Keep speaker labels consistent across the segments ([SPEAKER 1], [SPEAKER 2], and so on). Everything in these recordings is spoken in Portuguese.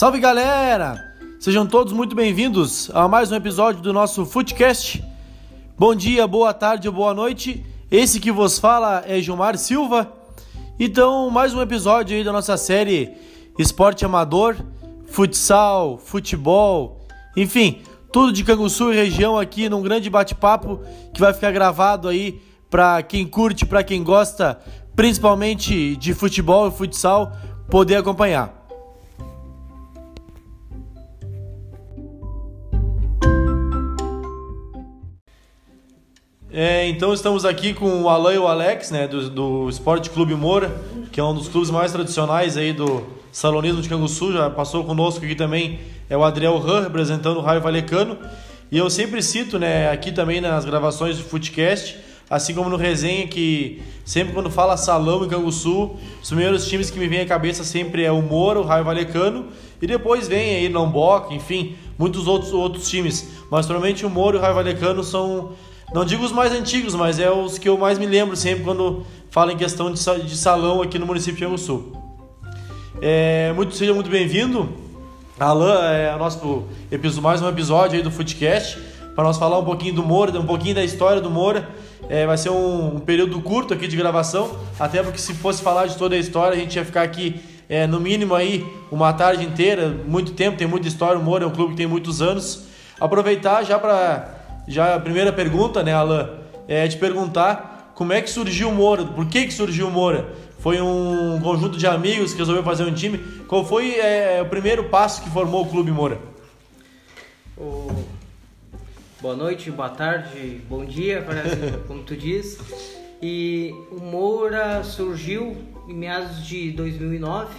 [SPEAKER 1] Salve galera! Sejam todos muito bem-vindos a mais um episódio do nosso Footcast. Bom dia, boa tarde boa noite. Esse que vos fala é Gilmar Silva. Então, mais um episódio aí da nossa série Esporte Amador, Futsal, Futebol, enfim, tudo de Canguçu e região aqui num grande bate-papo que vai ficar gravado aí para quem curte, para quem gosta, principalmente de futebol e futsal, poder acompanhar. É, então estamos aqui com o Alan e o Alex, né, do, do Esporte Clube Moura, que é um dos clubes mais tradicionais aí do salonismo de Canguçu, já passou conosco aqui também é o Adriel Han, representando o Raio Valecano. E eu sempre cito, né, aqui também nas gravações do Footcast, assim como no resenha, que sempre quando fala salão em Canguçu, os primeiros times que me vêm à cabeça sempre é o Moura, o Raio Valecano, e depois vem aí Namboca, enfim, muitos outros, outros times. Mas normalmente o Moura e o Raio Valecano são não digo os mais antigos, mas é os que eu mais me lembro sempre quando falo em questão de, salão aqui no município de Sul. É, muito, seja muito bem-vindo. Alan, é nosso episódio, mais um episódio aí do Footcast, para nós falar um pouquinho do Moura, um pouquinho da história do Moura. É, vai ser um, um, período curto aqui de gravação, até porque se fosse falar de toda a história, a gente ia ficar aqui é, no mínimo aí uma tarde inteira, muito tempo, tem muita história. O Moura é um clube que tem muitos anos. Aproveitar já para já a primeira pergunta, né, Alan, é te perguntar como é que surgiu o Moura, por que que surgiu o Moura? Foi um conjunto de amigos que resolveu fazer um time. Qual foi é, o primeiro passo que formou o Clube Moura?
[SPEAKER 2] Boa noite, boa tarde, bom dia, como tu diz. E o Moura surgiu em meados de 2009.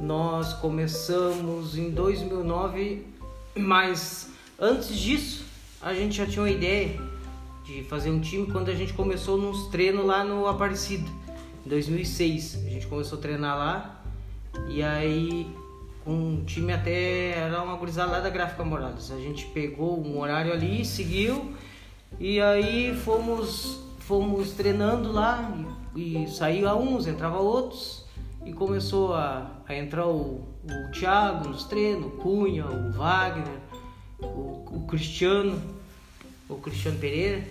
[SPEAKER 2] Nós começamos em 2009, mas antes disso a gente já tinha uma ideia de fazer um time quando a gente começou nos treinos lá no Aparecido, em 2006. A gente começou a treinar lá e aí um time até era uma gurizada lá da Gráfica Morales. A gente pegou um horário ali, seguiu e aí fomos fomos treinando lá e, e saía uns, entrava outros e começou a, a entrar o, o Thiago nos treinos, o Cunha, o Wagner, o, o Cristiano o Cristiano Pereira,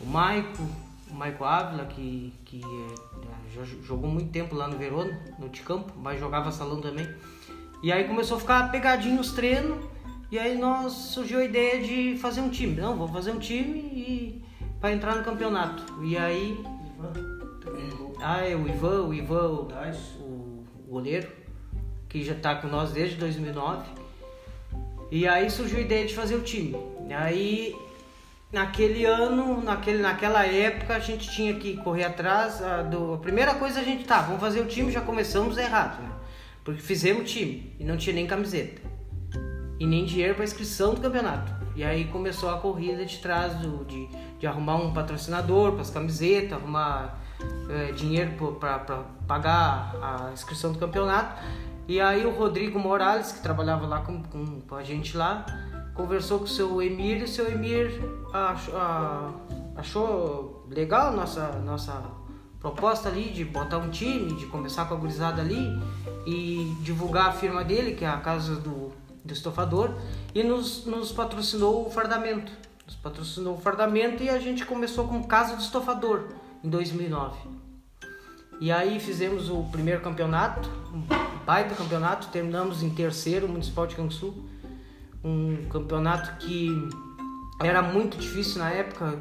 [SPEAKER 2] o Maico, o Maico Ávila, que, que é, jogou muito tempo lá no Verona, no Ticampo, mas jogava salão também. E aí começou a ficar pegadinho os treinos, e aí nós surgiu a ideia de fazer um time. Não, vamos fazer um time e para entrar no campeonato. E aí. Ah, é o Ivan, o Ivan, o, o goleiro, que já está com nós desde 2009. E aí surgiu a ideia de fazer o time. Aí naquele ano, naquele, naquela época, a gente tinha que correr atrás a, do. A primeira coisa a gente tá, vamos fazer o time, já começamos errado, né? Porque fizemos time e não tinha nem camiseta. E nem dinheiro para inscrição do campeonato. E aí começou a corrida de trás do, de, de arrumar um patrocinador para as camisetas, arrumar é, dinheiro para pagar a inscrição do campeonato. E aí o Rodrigo Morales, que trabalhava lá com, com, com a gente lá, conversou com o seu Emir e o seu Emir achou, achou legal nossa nossa proposta ali de botar um time, de começar com a gurizada ali e divulgar a firma dele, que é a casa do, do estofador, e nos, nos patrocinou o fardamento. Nos patrocinou o fardamento e a gente começou com Casa do Estofador em 2009. E aí fizemos o primeiro campeonato, um baita campeonato, terminamos em terceiro, Municipal de Canguçu um campeonato que era muito difícil na época,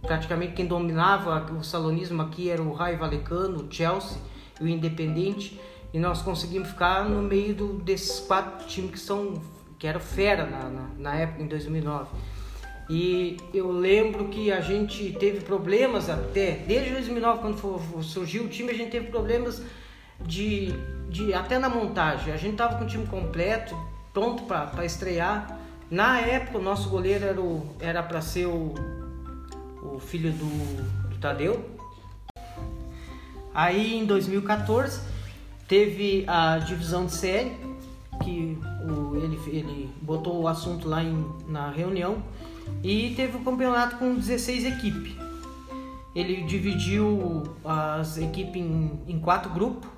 [SPEAKER 2] praticamente quem dominava o salonismo aqui era o Raio Valecano, o Chelsea e o Independente, e nós conseguimos ficar no meio do, desses quatro times que são que eram fera na, na, na época, em 2009. E eu lembro que a gente teve problemas até, desde 2009, quando surgiu o time, a gente teve problemas de, de até na montagem. A gente tava com o time completo, pronto para estrear. Na época, o nosso goleiro era para ser o, o filho do, do Tadeu. Aí em 2014 teve a divisão de série, que o, ele, ele botou o assunto lá em, na reunião, e teve o campeonato com 16 equipes. Ele dividiu as equipes em, em quatro grupos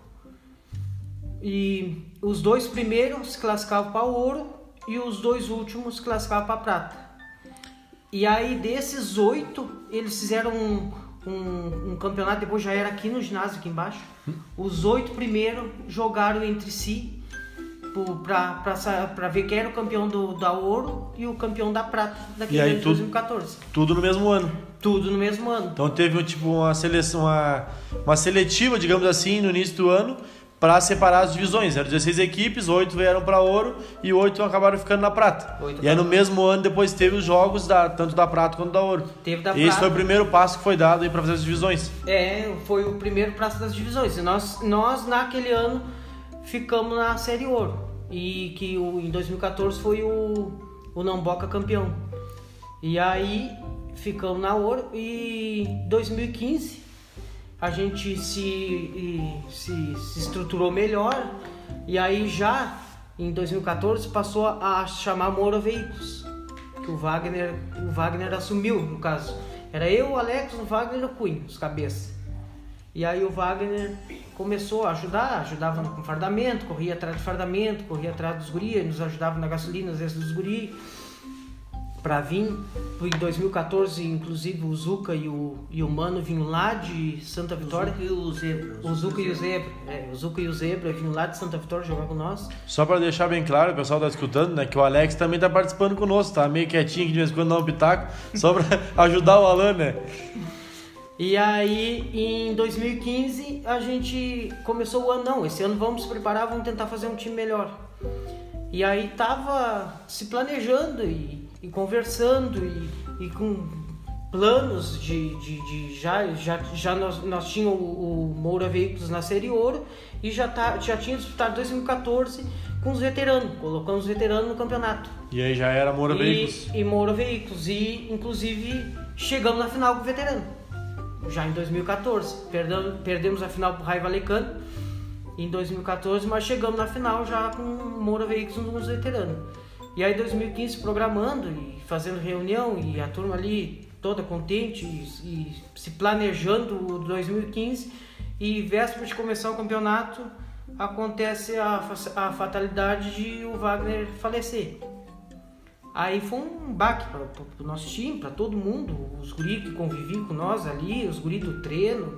[SPEAKER 2] e os dois primeiros classificavam para ouro e os dois últimos classificavam para prata. E aí desses oito, eles fizeram um, um, um, campeonato, depois já era aqui no ginásio, aqui embaixo. Os oito primeiros jogaram entre si para ver quem era o campeão do, da ouro e o campeão da prata daquele ano de 2014.
[SPEAKER 1] Tudo no mesmo ano.
[SPEAKER 2] Tudo no mesmo ano.
[SPEAKER 1] Então teve tipo uma seleção, uma, uma seletiva, digamos assim, no início do ano para separar as divisões. Eram 16 equipes, 8 vieram para ouro e 8 acabaram ficando na prata. e aí no mesmo ano depois teve os jogos da, tanto da prata quanto da ouro.
[SPEAKER 2] Teve da
[SPEAKER 1] e
[SPEAKER 2] prata.
[SPEAKER 1] esse foi o primeiro passo que foi dado aí para fazer as divisões.
[SPEAKER 2] É, foi o primeiro passo das divisões. E nós, nós naquele ano ficamos na Série Ouro. E que o, em 2014 foi o, o Namboca campeão. E aí ficamos na Ouro e 2015 a gente se, se, se estruturou melhor e aí já em 2014 passou a chamar Moura Veículos, que o Wagner, o Wagner assumiu, no caso. Era eu, o Alex, o Wagner e o Cunha, os cabeças. E aí o Wagner começou a ajudar, ajudava com fardamento, corria atrás de fardamento, corria atrás dos guri, nos ajudava na gasolina, às vezes dos guri para vir. Em 2014, inclusive, o Zuca e o, e o Mano vinham lá de Santa Vitória.
[SPEAKER 3] O Zuca e o Zebra.
[SPEAKER 2] O Zuca e o Zebra. É, o Zuca e o Zebra vinham lá de Santa Vitória jogar com nós.
[SPEAKER 1] Só para deixar bem claro, o pessoal tá escutando, né? Que o Alex também tá participando conosco, tá meio quietinho aqui de vez em quando dá um pitaco, só para ajudar o Alan, né?
[SPEAKER 2] E aí, em 2015, a gente começou o ano, não, esse ano vamos se preparar, vamos tentar fazer um time melhor. E aí tava se planejando e e conversando e, e com planos de, de, de, já já já nós, nós tínhamos o, o Moura Veículos na série ouro e já tá já tinha disputado 2014 com os veteranos colocando os veteranos no campeonato.
[SPEAKER 1] E aí já era Moura
[SPEAKER 2] e,
[SPEAKER 1] Veículos?
[SPEAKER 2] e Moura Veículos. E inclusive chegamos na final com o veterano já em 2014 perdemos perdemos a final pro Raiva Lecano em 2014 mas chegamos na final já com Moura Veículos nos veteranos. E aí 2015 programando e fazendo reunião e a turma ali toda contente e, e se planejando o 2015 e véspera de começar o campeonato acontece a, a fatalidade de o Wagner falecer. Aí foi um baque para o nosso time, para todo mundo, os guris que conviviam com nós ali, os guris do treino,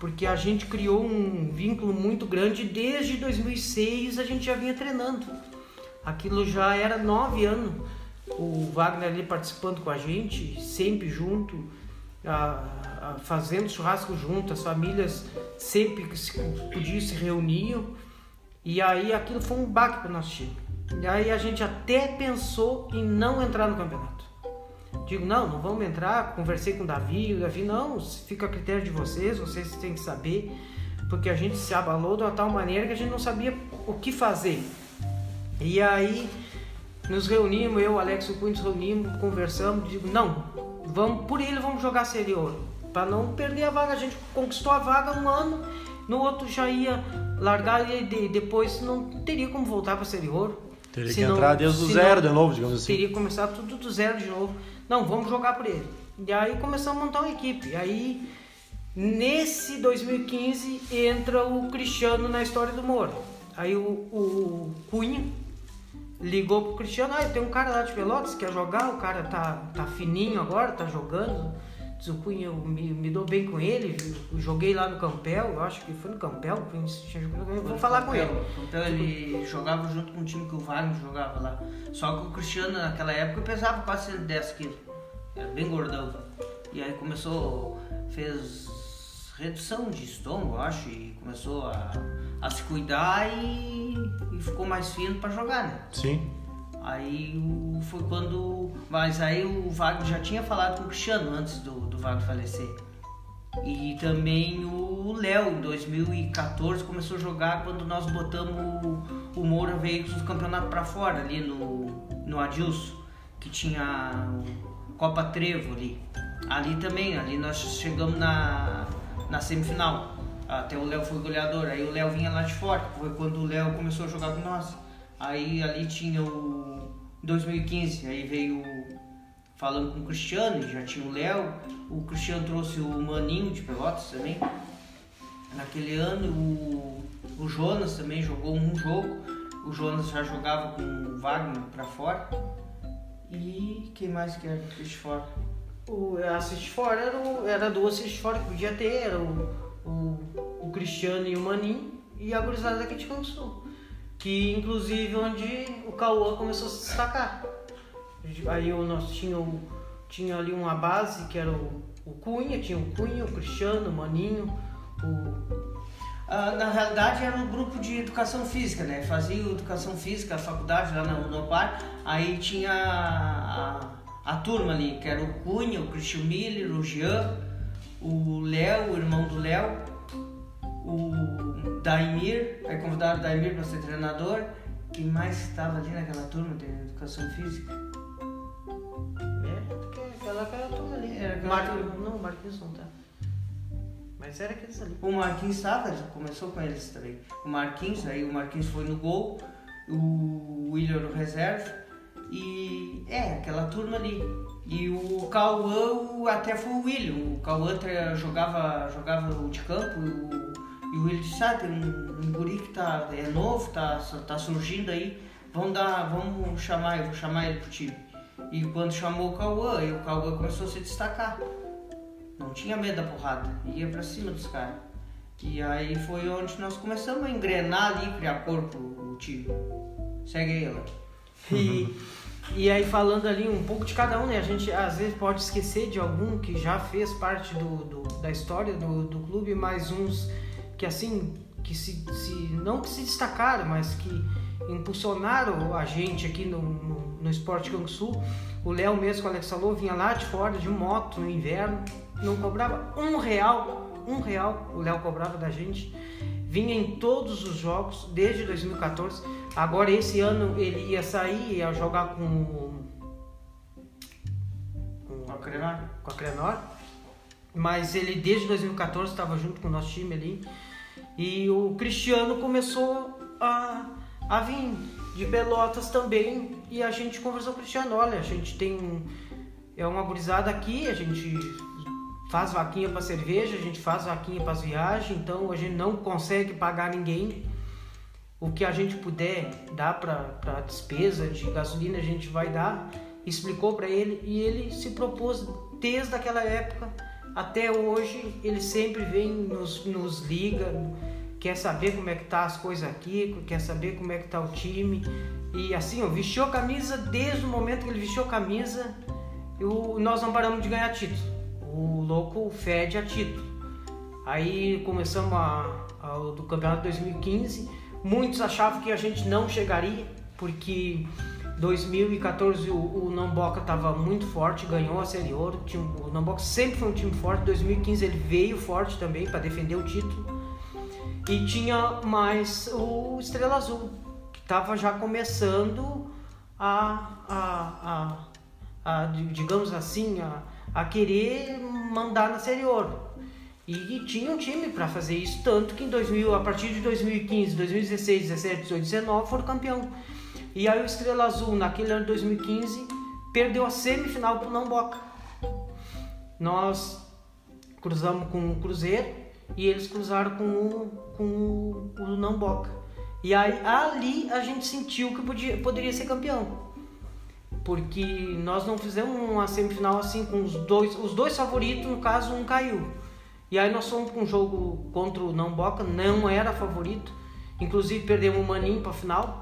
[SPEAKER 2] porque a gente criou um vínculo muito grande desde 2006 a gente já vinha treinando. Aquilo já era nove anos. O Wagner ali participando com a gente, sempre junto, a, a, fazendo churrasco junto, as famílias sempre que se, podiam se reuniam. E aí aquilo foi um baque para o nosso time. E aí a gente até pensou em não entrar no campeonato. Digo, não, não vamos entrar. Conversei com o Davi, o Davi, não, fica a critério de vocês, vocês têm que saber. Porque a gente se abalou de uma tal maneira que a gente não sabia o que fazer. E aí nos reunimos, eu, Alex e o Cunha nos reunimos, conversamos, digo, não, vamos por ele vamos jogar Série Ouro. Para não perder a vaga, a gente conquistou a vaga um ano, no outro já ia largar e depois não teria como voltar para Série Ouro.
[SPEAKER 1] Teria que entrar desde o zero de novo, digamos assim.
[SPEAKER 2] Teria que começar tudo do zero de novo. Não, vamos jogar por ele. E aí começamos a montar uma equipe. E aí, nesse 2015, entra o Cristiano na história do Moro. Aí o, o Cunha, ligou pro Cristiano, ah, tem um cara lá de Pelotas que quer jogar, o cara tá, tá fininho agora, tá jogando. Diz o Cunha, eu me, me dou bem com ele, eu joguei lá no Campel, eu acho que foi no Campel, eu vou falar com ele.
[SPEAKER 3] Então ele jogava junto com o time que o Wagner jogava lá. Só que o Cristiano naquela época pesava quase 110 quilos. Era bem gordão. E aí começou, fez redução de estômago, eu acho, e começou a, a se cuidar e, e ficou mais fino para jogar, né?
[SPEAKER 1] Sim.
[SPEAKER 3] Aí foi quando. Mas aí o Wagner já tinha falado com o Cristiano antes do, do falecer. E também o Léo, em 2014, começou a jogar quando nós botamos o, o Moura Veículos do campeonato para fora, ali no, no Adilson, que tinha Copa Trevo ali. Ali também, ali nós chegamos na, na semifinal. Até o Léo foi goleador. Aí o Léo vinha lá de fora, foi quando o Léo começou a jogar com nós. Aí ali tinha o 2015, aí veio falando com o Cristiano, já tinha o Léo. O Cristiano trouxe o Maninho de Pelotas também. naquele ano. O, o Jonas também jogou um jogo. O Jonas já jogava com o Wagner pra fora. E quem mais que era do assist fora?
[SPEAKER 2] O assist fora era, o, era do assist fora que podia ter, era o, o, o Cristiano e o Maninho e a gurizada daqui de Sul. Que inclusive onde o Cauã começou a se destacar. Aí o nosso tinha, ali uma base que era o, o Cunha, tinha o Cunha, o Cristiano, o Maninho, o.
[SPEAKER 3] Ah, na realidade era um grupo de educação física, né? Fazia educação física, a faculdade lá no, no par, aí tinha a, a, a turma ali, que era o Cunha, o Christian Miller, o Jean, o Léo, o irmão do Léo, o Daimir, aí convidaram o Daimir para ser treinador. Quem mais estava ali naquela turma de educação física?
[SPEAKER 2] É, aquela, aquela turma ali.
[SPEAKER 3] Era aquela
[SPEAKER 2] Mar...
[SPEAKER 3] turma.
[SPEAKER 2] Não, o Marquinhos não tá. Mas era aqueles ali.
[SPEAKER 3] O Marquinhos estava, começou com eles também. O Marquinhos, aí o Marquinhos foi no gol, o William no reserva. E é, aquela turma ali. E o Cauã até foi o William. O Cauã jogava, jogava de campo o, e o disse, ah, tem um, um guri que tá, é novo, tá, tá surgindo aí, vamos dar, vamos chamar, eu vou chamar ele pro time. E quando chamou o Cauã, o Cauã começou a se destacar. Não tinha medo da porrada, ia pra cima dos caras. E aí foi onde nós começamos a engrenar ali, criar corpo o time. Segue Ela.
[SPEAKER 2] E, e aí falando ali um pouco de cada um, né? A gente às vezes pode esquecer de algum que já fez parte do, do- da história do, do clube, mas uns que assim, que se, se não que se destacaram, mas que impulsionaram a gente aqui no, no, no Esporte Canguçu. O Léo mesmo, que o Alex falou, vinha lá de fora de moto no inverno, não cobrava um real, um real o Léo cobrava da gente. Vinha em todos os jogos desde 2014. Agora esse ano ele ia sair, ia jogar com, com,
[SPEAKER 3] Pode crevar?
[SPEAKER 2] com a Crenor. Mas ele desde 2014 estava junto com o nosso time ali. E o Cristiano começou a, a vir de Pelotas também. E a gente conversou com o Cristiano, olha, a gente tem é uma gurizada aqui, a gente faz vaquinha para cerveja, a gente faz vaquinha para as viagens, então a gente não consegue pagar ninguém. O que a gente puder dar para despesa de gasolina, a gente vai dar. Explicou para ele e ele se propôs desde aquela época até hoje. Ele sempre vem, nos, nos liga, quer saber como é que tá as coisas aqui, quer saber como é que tá o time. E assim, ó, vestiu a camisa desde o momento que ele vestiu a camisa, eu, nós não paramos de ganhar título. O louco fede a título. Aí começamos a, a, do campeonato 2015. Muitos achavam que a gente não chegaria, porque 2014 o, o Namboca estava muito forte, ganhou a Série Ouro. O Namboca sempre foi um time forte. 2015 ele veio forte também para defender o título. E tinha mais o Estrela Azul, que estava já começando a, a, a, a digamos assim, a, a querer mandar na Série Ouro. E tinha um time para fazer isso, tanto que em 2000, a partir de 2015, 2016, 17, 18, 19 foram campeão. E aí o Estrela Azul, naquele ano de 2015, perdeu a semifinal pro Namboca. Nós cruzamos com o Cruzeiro e eles cruzaram com o, com o, o Namboca. E aí ali a gente sentiu que podia, poderia ser campeão. Porque nós não fizemos uma semifinal assim com os dois, os dois favoritos, no caso um caiu. E aí nós fomos com um jogo contra o Namboca, não era favorito. Inclusive perdemos o Maninho para final.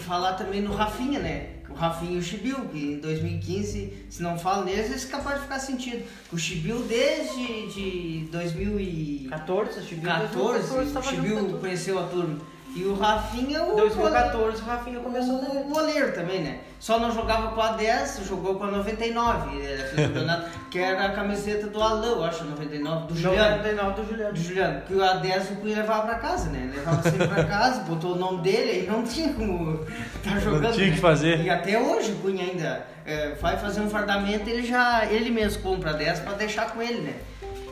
[SPEAKER 3] Falar também no Rafinha, né? O Rafinha e o Chibiu, que em 2015, se não fala neles, é capaz de ficar sentido. O Chibiu desde de 2014,
[SPEAKER 2] 14, o Chibiu,
[SPEAKER 3] o Chibiu conheceu a turma. E o Rafinha, o
[SPEAKER 2] 2014 o Rafinha começou
[SPEAKER 3] o
[SPEAKER 2] daí.
[SPEAKER 3] goleiro também, né? Só não jogava com a 10, jogou com a 99, era aquele campeonato, que era a camiseta do Alain, eu acho, 99, do Juliano.
[SPEAKER 2] 99 do Juliano.
[SPEAKER 3] Do Juliano, que o A10 o Cunha levava pra casa, né? Levava sempre pra casa, botou o nome dele aí não tinha como tá jogando.
[SPEAKER 1] tinha
[SPEAKER 3] né?
[SPEAKER 1] que fazer.
[SPEAKER 3] E até hoje o Cunha ainda é, vai fazer um fardamento, ele já, ele mesmo compra 10 pra deixar com ele, né?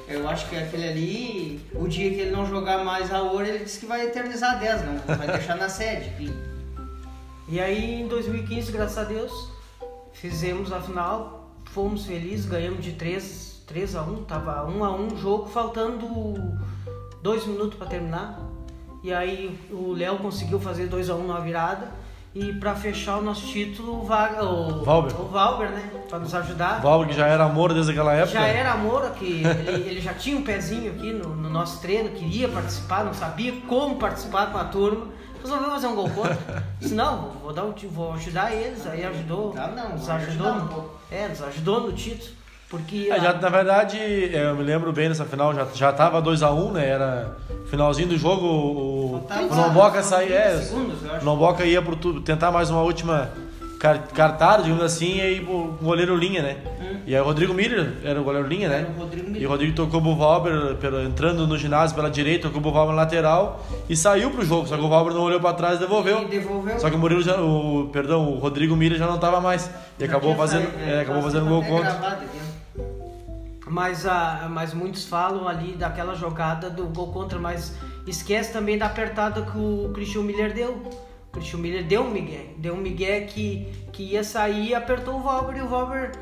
[SPEAKER 3] Eu acho que aquele ali, o dia que ele não jogar mais a ouro, ele disse que vai eternizar 10, não vai deixar na sede. E
[SPEAKER 2] aí em 2015, graças a Deus, fizemos a final, fomos felizes, ganhamos de 3, 3 a 1, tava 1 a 1 jogo, faltando dois minutos para terminar. E aí o Léo conseguiu fazer 2 a 1 um na virada. E para fechar o nosso título, o, Vaga, o
[SPEAKER 1] Valber.
[SPEAKER 2] o Valber, né? Para nos ajudar.
[SPEAKER 1] Valber, que já era amor desde aquela época.
[SPEAKER 2] Já era amor, que ele, ele já tinha um pezinho aqui no, no nosso treino, queria participar, não sabia como participar com a turma. Resolveu fazer um gol contra. Disse, não, vou, dar um, vou ajudar eles. Aí ajudou.
[SPEAKER 3] Tá, não,
[SPEAKER 2] nos ajudou.
[SPEAKER 3] um
[SPEAKER 2] no-
[SPEAKER 3] pouco.
[SPEAKER 2] é, nos ajudou no título. Porque.
[SPEAKER 1] É, já, na verdade, é, eu me lembro bem nessa final, já, já tava 2x1, né? Era finalzinho do jogo, o, o
[SPEAKER 3] Faltava
[SPEAKER 1] saía.
[SPEAKER 3] 30
[SPEAKER 1] É,
[SPEAKER 3] segundos,
[SPEAKER 1] o. Lomboca ia pro, tentar mais uma última car, cartada, digamos assim, e aí o goleiro linha, né? E aí o Rodrigo Miller era o goleiro linha, né?
[SPEAKER 3] O Rodrigo.
[SPEAKER 1] E o Rodrigo tocou o Valber pelo, entrando no ginásio pela direita, tocou o Valber na lateral e saiu pro jogo. Só que o Valber não olhou pra trás e devolveu.
[SPEAKER 3] E devolveu.
[SPEAKER 1] Só que o Murilo já, o, perdão, o Rodrigo Miller já não tava mais. E acabou fazendo, é,
[SPEAKER 3] né?
[SPEAKER 1] acabou fazendo gol contra.
[SPEAKER 3] gravado.
[SPEAKER 2] Mas, a, mas muitos falam ali daquela jogada do gol contra, mas esquece também da apertada que o Christian Miller deu. O Christian Miller deu um migué. Deu um migué que, que ia sair, apertou o Valber e o Valber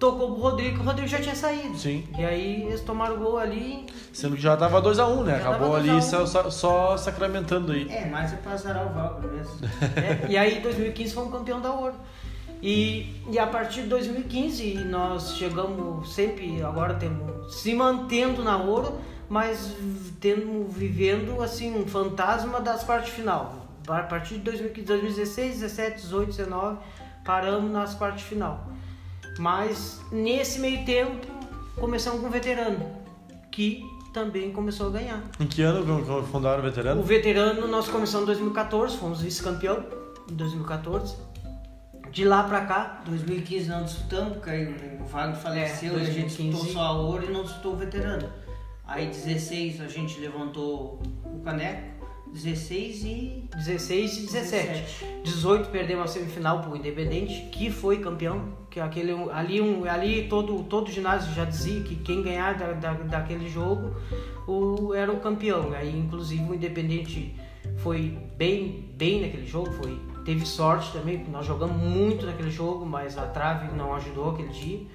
[SPEAKER 2] tocou pro Rodrigo, o Rodrigo já tinha saído.
[SPEAKER 1] Sim.
[SPEAKER 2] E aí eles tomaram o gol ali.
[SPEAKER 1] Sendo que já tava 2x1, né?
[SPEAKER 2] Já
[SPEAKER 1] Acabou
[SPEAKER 2] 2 a
[SPEAKER 1] ali
[SPEAKER 2] 1.
[SPEAKER 1] só, só, sacramentando aí.
[SPEAKER 3] É, mas é pra o Valber mesmo.
[SPEAKER 2] né? E aí em 2015 fomos campeão da Ouro. E, e a partir de 2015 nós chegamos sempre, agora temos se mantendo na Ouro, mas tendo, vivendo assim um fantasma das partes final. A partir de 2015, 2016, 17, 18, 19, paramos nas partes final. Mas nesse meio tempo começamos com o veterano, que também começou a ganhar.
[SPEAKER 1] Em que ano fundaram o
[SPEAKER 2] O
[SPEAKER 1] veterano?
[SPEAKER 2] veterano nós começamos em 2014, fomos vice-campeão em 2014. De lá pra cá,
[SPEAKER 3] 2015 não disputamos, porque aí o Wagner faleceu,
[SPEAKER 2] É,
[SPEAKER 3] a gente
[SPEAKER 2] 2015.
[SPEAKER 3] disputou só a ouro e não disputou o veterano. Aí 16 a gente levantou o caneco, 16 e
[SPEAKER 2] 16 e 17. 18 perdemos a semifinal pro Independente, que foi campeão. Que aquele, ali, um, ali todo, todo o ginásio já dizia que quem ganhar da, da, daquele jogo o, era o campeão. Aí, inclusive, o Independente foi bem, bem naquele jogo, foi, teve sorte também, nós jogamos muito naquele jogo, mas a trave não ajudou aquele dia.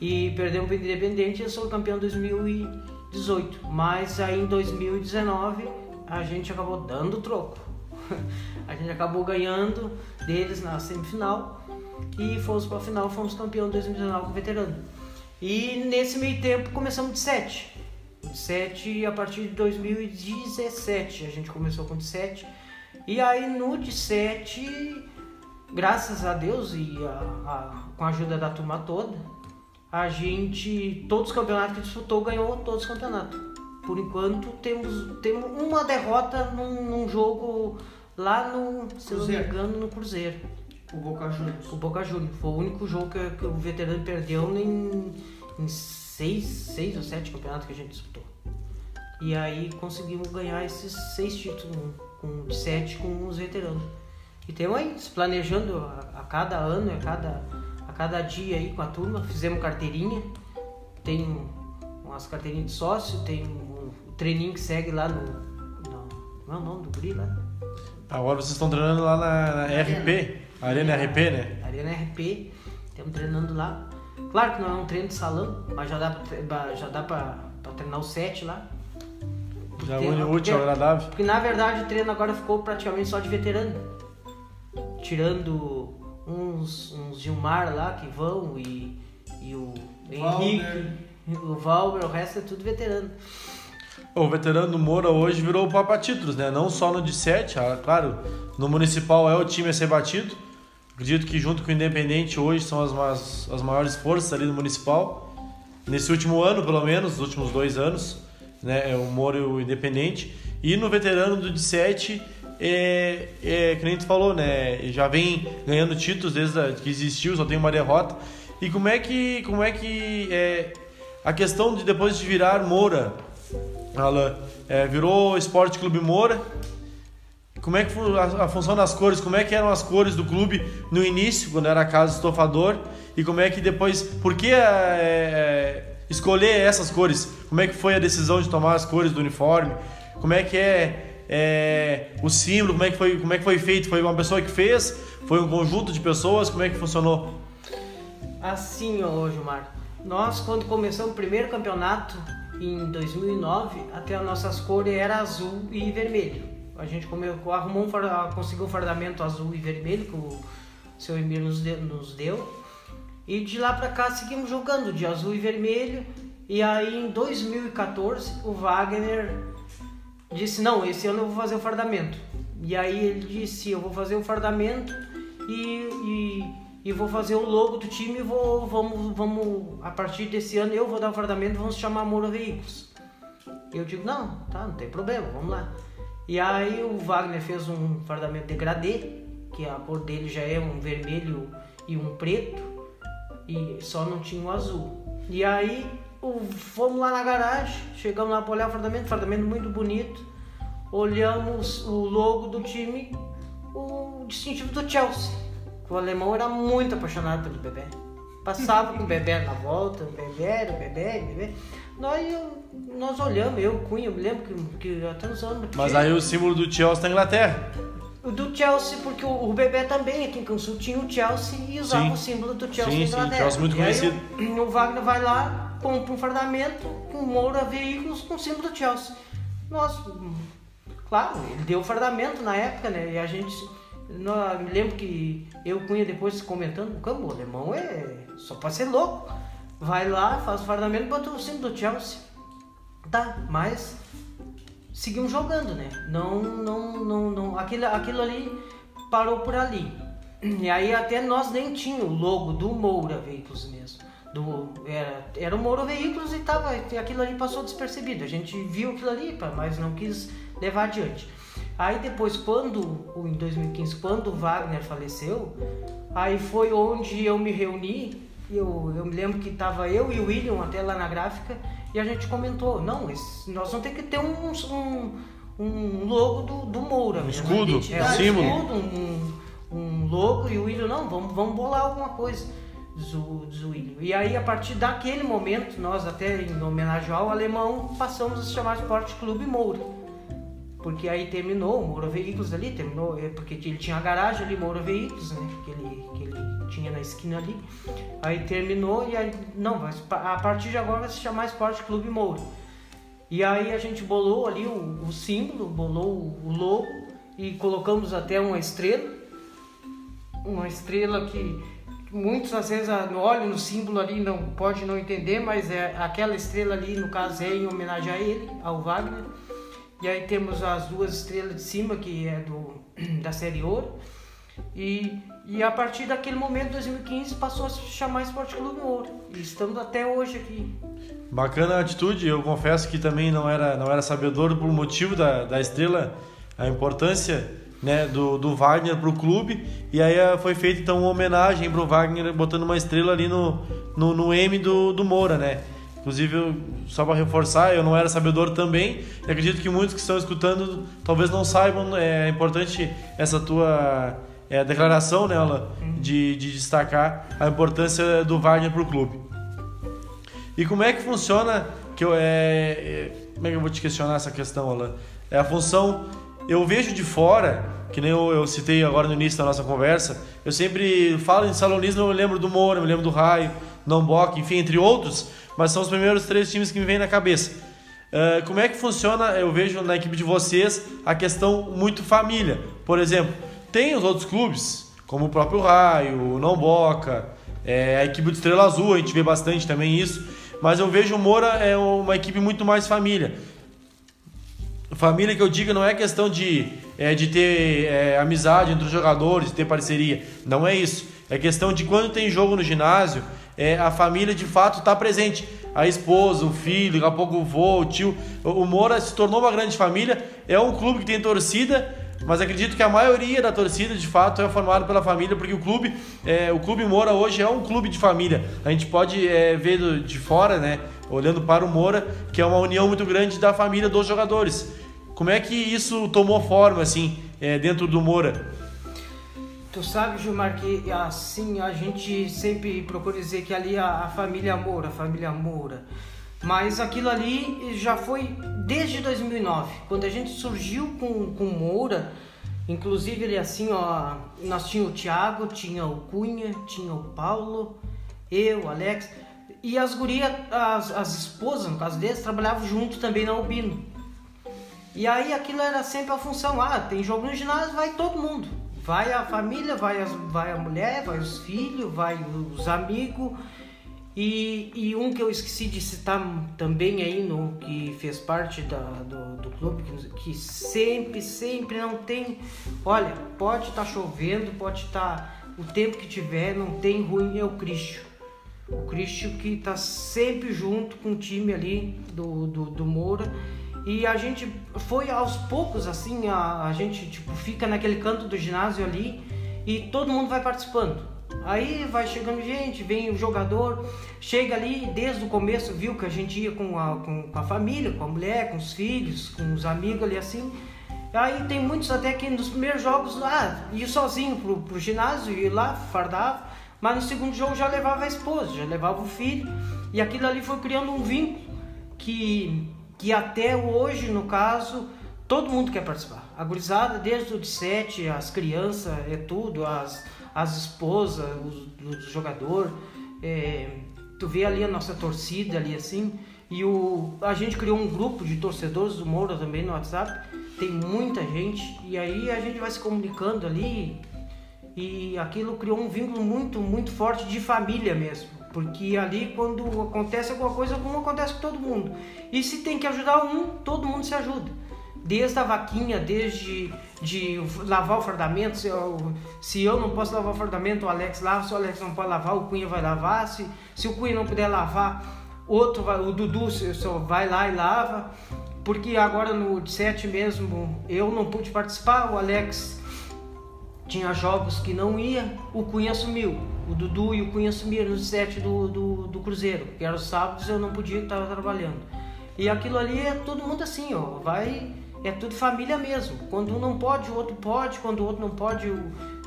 [SPEAKER 2] E perdemos para o Independente e eu sou campeão em 2018. Mas aí em 2019 a gente acabou dando troco. A gente acabou ganhando deles na semifinal e fomos para a final, fomos campeão em 2019 com o veterano. E nesse meio tempo começamos de 7. De 7 a partir de 2017 a gente começou com de 7. E aí no de 7, graças a Deus e a- a- com a ajuda da turma toda, a gente, todos os campeonatos que disputou, ganhou todos os campeonatos. Por enquanto, temos, temos uma derrota num, num jogo lá no, se não me engano, no Cruzeiro,
[SPEAKER 3] o Boca Juniors.
[SPEAKER 2] o Boca Juniors. Foi o único jogo que, que o veterano perdeu em, em seis, seis ou sete campeonatos que a gente disputou. E aí conseguimos ganhar esses seis títulos com, sete com os veteranos. E temos aí, se planejando a, a cada ano, a cada, a cada dia aí com a turma, fizemos carteirinha, tem um- umas carteirinhas de sócio, tem um, um treininho que segue lá no. no não é o nome do guri lá?
[SPEAKER 1] Agora vocês estão treinando lá na, na RP, Arena RP, né?
[SPEAKER 2] Arena RP, estamos treinando lá. Claro que não é um treino de salão, mas já dá, pra já dá pra, pra treinar o set lá.
[SPEAKER 1] Já
[SPEAKER 2] Porque-
[SPEAKER 1] une útil, agradável.
[SPEAKER 2] Porque na verdade o treino agora ficou praticamente só de veterano. Tirando uns, uns Gilmar lá que vão e, e o Henrique, o Valber, o resto é tudo veterano.
[SPEAKER 1] O veterano do Moura hoje virou o Papa Títulos, né? Não só no de 7, ah, claro, no Municipal é o time a ser batido. Acredito que junto com o Independente hoje são as, mais- as maiores forças ali do Municipal. Nesse último ano, pelo menos, os últimos dois anos, né? É o Moura e o Independente. E no veterano do de 7, é, é, que nem tu falou, né? Já vem ganhando títulos desde que existiu, só tem uma derrota. E como é que, como é que é, a questão de depois de virar Moura, Alan, é, virou Esporte Clube Moura. Como é que foi a, a função das cores? Como é que eram as cores do clube no início, quando era a casa estofador? E como é que depois, por que é, escolher essas cores? Como é que foi a decisão de tomar as cores do uniforme? Como é que é, é, o símbolo? Como é que foi, como é que foi feito? Foi uma pessoa que fez? Foi um conjunto de pessoas? Como é que funcionou?
[SPEAKER 2] Assim, ô Gilmar, nós quando começamos o primeiro campeonato em 2009, até as nossas cores era azul e vermelho. A gente arrumou um, conseguiu um fardamento azul e vermelho que o seu deu, nos deu. E de lá para cá seguimos jogando de azul e vermelho. E aí em 2014 o Wagner disse: Não, esse ano eu vou fazer o fardamento. E aí ele disse: Eu vou fazer o fardamento e, e, e vou fazer o logo do time. E vou, vamos, vamos, a partir desse ano eu vou dar o fardamento. Vamos chamar Moura Veículos. Eu digo: Não, tá, não tem problema, vamos lá. E aí o Wagner fez um fardamento degradê, que a cor dele já é um vermelho e um preto, e só não tinha o azul. E aí o, fomos lá na garagem, chegamos lá para olhar o fardamento, fardamento muito bonito. Olhamos o logo do time, o distintivo do Chelsea. O alemão era muito apaixonado pelo bebê. Passava com o bebê na volta, o bebê, o bebê, o bebê. Nós, nós olhamos, eu, Cunha, eu me lembro que, que até nos anos.
[SPEAKER 1] Mas aí o símbolo do Chelsea tá na Inglaterra.
[SPEAKER 2] O do Chelsea, porque o, o bebê também aqui em Cansul tinha o Chelsea e usava sim. o símbolo do Chelsea sim,
[SPEAKER 1] na Inglaterra. Sim, Chelsea muito conhecido.
[SPEAKER 2] Aí, o Wagner vai lá, compra um fardamento com Moura Veículos com símbolo do Chelsea. Nossa, claro, ele deu o fardamento na época, né? E a gente. Não, me lembro que eu Cunha depois comentando, o o alemão é só pra ser louco. Vai lá, faz o fardamento e bota o símbolo do Chelsea. Tá, mas seguimos jogando, né? Não, não, não, não. Aquilo, aquilo ali parou por ali. E aí até nós nem tínhamos o logo do Moura Veículos mesmo do era, era o Moro Veículos e tava, aquilo ali passou despercebido. A gente viu aquilo ali, mas não quis levar adiante. Aí depois, quando, em 2015, quando o Wagner faleceu, aí foi onde eu me reuni. Eu, eu me lembro que tava eu e o William até lá na gráfica e a gente comentou: não, esse, nós vamos ter que ter um, um, um logo do, do Moura.
[SPEAKER 1] Um escudo, é, um símbolo.
[SPEAKER 2] Escudo, um, um logo e o William: não, vamos, vamos bolar alguma coisa. Zwilliam. E aí, a partir daquele momento, nós até em homenagem ao alemão, passamos a se chamar Esporte Clube Moura. Porque aí terminou, Moura Veículos ali, terminou, é, porque ele tinha a garagem ali, Moura Veículos, né, que ele, que ele tinha na esquina ali. Aí terminou e aí, não, a partir de agora vai se chamar Esporte Clube Moura. E aí a gente bolou ali o, o símbolo, bolou o, o logo e colocamos até uma estrela. Uma estrela que muitos às vezes olham no símbolo ali não pode não entender, mas é aquela estrela ali no caso é em homenagem a ele, ao Wagner. E aí temos as duas estrelas de cima que é do da série Ouro. E, e a partir daquele momento, 2015, passou a se chamar Esporte Clube Ouro. E estamos até hoje aqui.
[SPEAKER 1] Bacana a atitude, eu confesso que também não era, não era sabedor por motivo da, da estrela, a importância né, do, do Wagner para o clube. E aí eh, foi feita então uma homenagem para o Wagner, botando uma estrela ali no, no, no M do, do Moura, né? Inclusive, só para reforçar, eu não era sabedor também, e acredito que muitos que estão escutando talvez não saibam. É importante essa tua é, declaração nela de, de destacar a importância do Wagner para o clube. E como é que funciona? Que eu, é, é, como é que eu vou te questionar essa questão, Alan? É a função eu vejo de fora, que nem eu, eu, citei agora no início da nossa conversa, eu sempre falo em salonismo, eu lembro do Moura, eu lembro do Raio, Namboc, enfim, entre outros, mas são os primeiros três times que me vêm na cabeça. Uh, como é que funciona, eu vejo na equipe de vocês, a questão muito família. Por exemplo, tem os outros clubes, como o próprio Raio, o Namboca, é, a equipe do Estrela Azul, a gente vê bastante também isso, mas eu vejo o Moura é uma equipe muito mais família. Família que eu digo não é questão de, é, de ter é, amizade entre os jogadores, de ter parceria. Não é isso. É questão de quando tem jogo no ginásio, é, a família de fato está presente. A esposa, o filho, daqui a pouco o vô, o tio. O Moura se tornou uma grande família. É um clube que tem torcida, mas acredito que a maioria da torcida de fato é formada pela família, porque o clube, é, o clube Moura hoje é um clube de família. A gente pode é, ver do, de fora, né, olhando para o Moura, que é uma união muito grande da família dos jogadores. Como é que isso tomou forma, assim, é, dentro do Moura?
[SPEAKER 2] Tu sabe, Gilmar, que assim a gente sempre procura dizer que ali a, a família Moura, a família Moura. Mas aquilo ali já foi desde 2009, quando a gente surgiu com, com Moura. Inclusive ele assim, ó, nós tinha o Thiago, tinha o Cunha, tinha o Paulo, eu, Alex. e as gurias, as, as esposas, no caso deles, trabalhavam junto também na Albino. E aí aquilo era sempre a função, ah, tem jogo no ginásio, vai todo mundo. Vai a família, vai, as, vai a mulher, vai os filhos, vai os amigos. E, e um que eu esqueci de citar também aí, no que fez parte da, do, do clube, que, que sempre, sempre não tem. Olha, pode estar tá chovendo, pode estar tá, o tempo que tiver, não tem ruim, é o Cristo. O Cristo que está sempre junto com o time ali do, do, do Moura. E a gente foi aos poucos, assim, a, a gente tipo, fica naquele canto do ginásio ali e todo mundo vai participando. Aí vai chegando gente, vem o jogador, chega ali desde o começo, viu que a gente ia com a, com, com a família, com a mulher, com os filhos, com os amigos ali assim. Aí tem muitos até que nos primeiros jogos lá, ia sozinho pro, pro ginásio, ia lá, fardava, mas no segundo jogo já levava a esposa, já levava o filho, e aquilo ali foi criando um vínculo que, que até hoje, no caso, todo mundo quer participar. A gurizada, desde o de sete, as crianças, é tudo, as as esposas, os, jogador. É, tu vê ali a nossa torcida ali assim. E o, a gente criou um grupo de torcedores do Moura também no WhatsApp. Tem muita gente. E aí a gente vai se comunicando ali. E aquilo criou um vínculo muito, muito forte de família mesmo. Porque ali quando acontece alguma coisa, como acontece com todo mundo. E se tem que ajudar um, todo mundo se ajuda. Desde a vaquinha, desde de lavar o fardamento, se eu, se eu não posso lavar o fardamento, o Alex lava, se o Alex não pode lavar, o Cunha vai lavar, se, se o Cunha não puder lavar, outro vai, o Dudu só vai lá e lava, porque agora no 7 mesmo eu não pude participar, o Alex tinha jogos que não ia, o Cunha assumiu, o Dudu e o Cunha assumiram no 7 do, do, do Cruzeiro, que era os sábados eu não podia estar trabalhando. E aquilo ali é todo mundo assim, ó, vai é tudo família mesmo. Quando um não pode, o outro pode. Quando o outro não pode,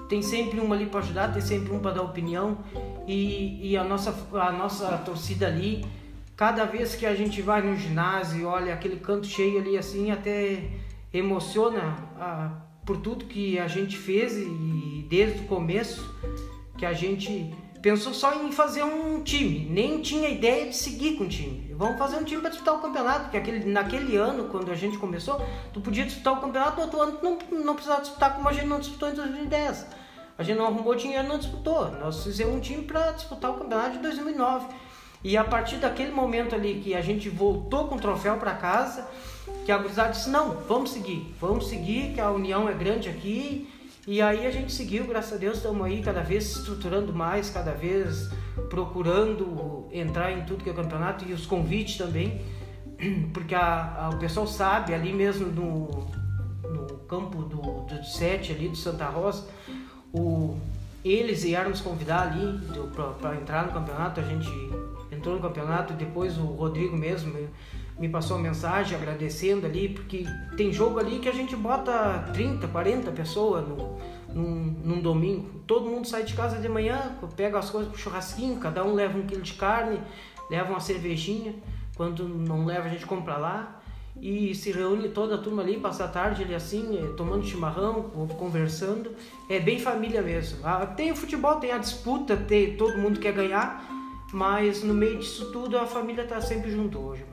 [SPEAKER 2] tem sempre um ali para ajudar, tem sempre um para dar opinião. E, e, a, nossa, a nossa torcida ali, cada vez que a gente vai no ginásio, olha aquele canto cheio ali assim, até emociona a, por tudo que a gente fez e desde o começo que a gente pensou só em fazer um time, nem tinha ideia de seguir com o time. Vamos fazer um time para disputar o campeonato, porque aquele, naquele ano, quando a gente começou, tu podia disputar o campeonato, no outro ano tu não, não precisava disputar como a gente não disputou em 2010. A gente não arrumou dinheiro, não disputou. Nós fizemos um time para disputar o campeonato de 2009. E a partir daquele momento ali que a gente voltou com o troféu para casa, que a gurizada disse: não, vamos seguir, vamos seguir, que a união é grande aqui e aí a gente seguiu, graças a Deus, estamos aí cada vez estruturando mais, cada vez procurando entrar em tudo que é campeonato e os convites também, porque a, a, o pessoal sabe ali mesmo no, no campo do, do 7 ali do Santa Rosa, o, eles vieram nos convidar ali para entrar no campeonato, a gente entrou no campeonato depois o Rodrigo mesmo me passou uma mensagem agradecendo ali, porque tem jogo ali que a gente bota 30, 40 pessoas no, num, num domingo. Todo mundo sai de casa de manhã, pega as coisas pro churrasquinho, cada um leva um quilo de carne, leva uma cervejinha. Quando não leva, a gente compra lá. E se reúne toda a turma ali, passa a tarde ali assim, eh, tomando chimarrão, conversando. É bem família mesmo. Ah, tem o futebol, tem a disputa, tem, todo mundo quer ganhar, mas no meio disso tudo a família tá sempre junto hoje.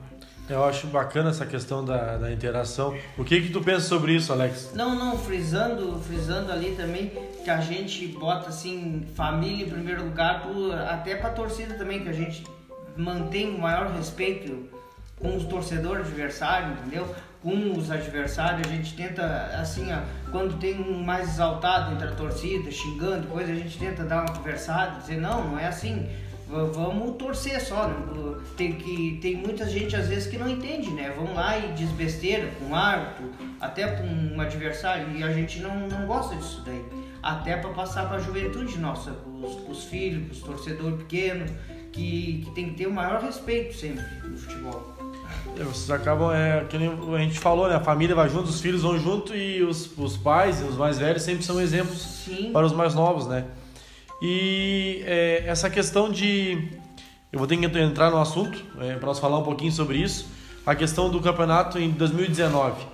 [SPEAKER 1] Eu acho bacana essa questão da, da interação. O que que tu pensa sobre isso, Alex?
[SPEAKER 3] Não, não, frisando, frisando ali também que a gente bota assim família em primeiro lugar, por, até para torcida também que a gente mantém o maior respeito com os torcedores adversários, entendeu? Com os adversários, a gente tenta, assim, ó, quando tem um mais exaltado entre a torcida, xingando, coisa, a gente tenta dar uma conversada, dizer, não, não é assim vamos torcer só. Né? Tem, que, tem muita gente às vezes que não entende, né? Vão lá e diz besteira com um árbitro, até com um adversário, e a gente não, não gosta disso daí. Até para passar para a juventude nossa, os, os filhos, os torcedores pequenos, que, que tem que ter o maior respeito sempre no futebol.
[SPEAKER 1] É, vocês acabam, é, que a gente falou, né? A família vai junto, os filhos vão junto e os, os pais e os mais velhos sempre são exemplos Sim. para os mais novos, né? E é, essa questão de. Eu vou ter que entrar no assunto é, para nós falar um pouquinho sobre isso. A questão do campeonato em 2019.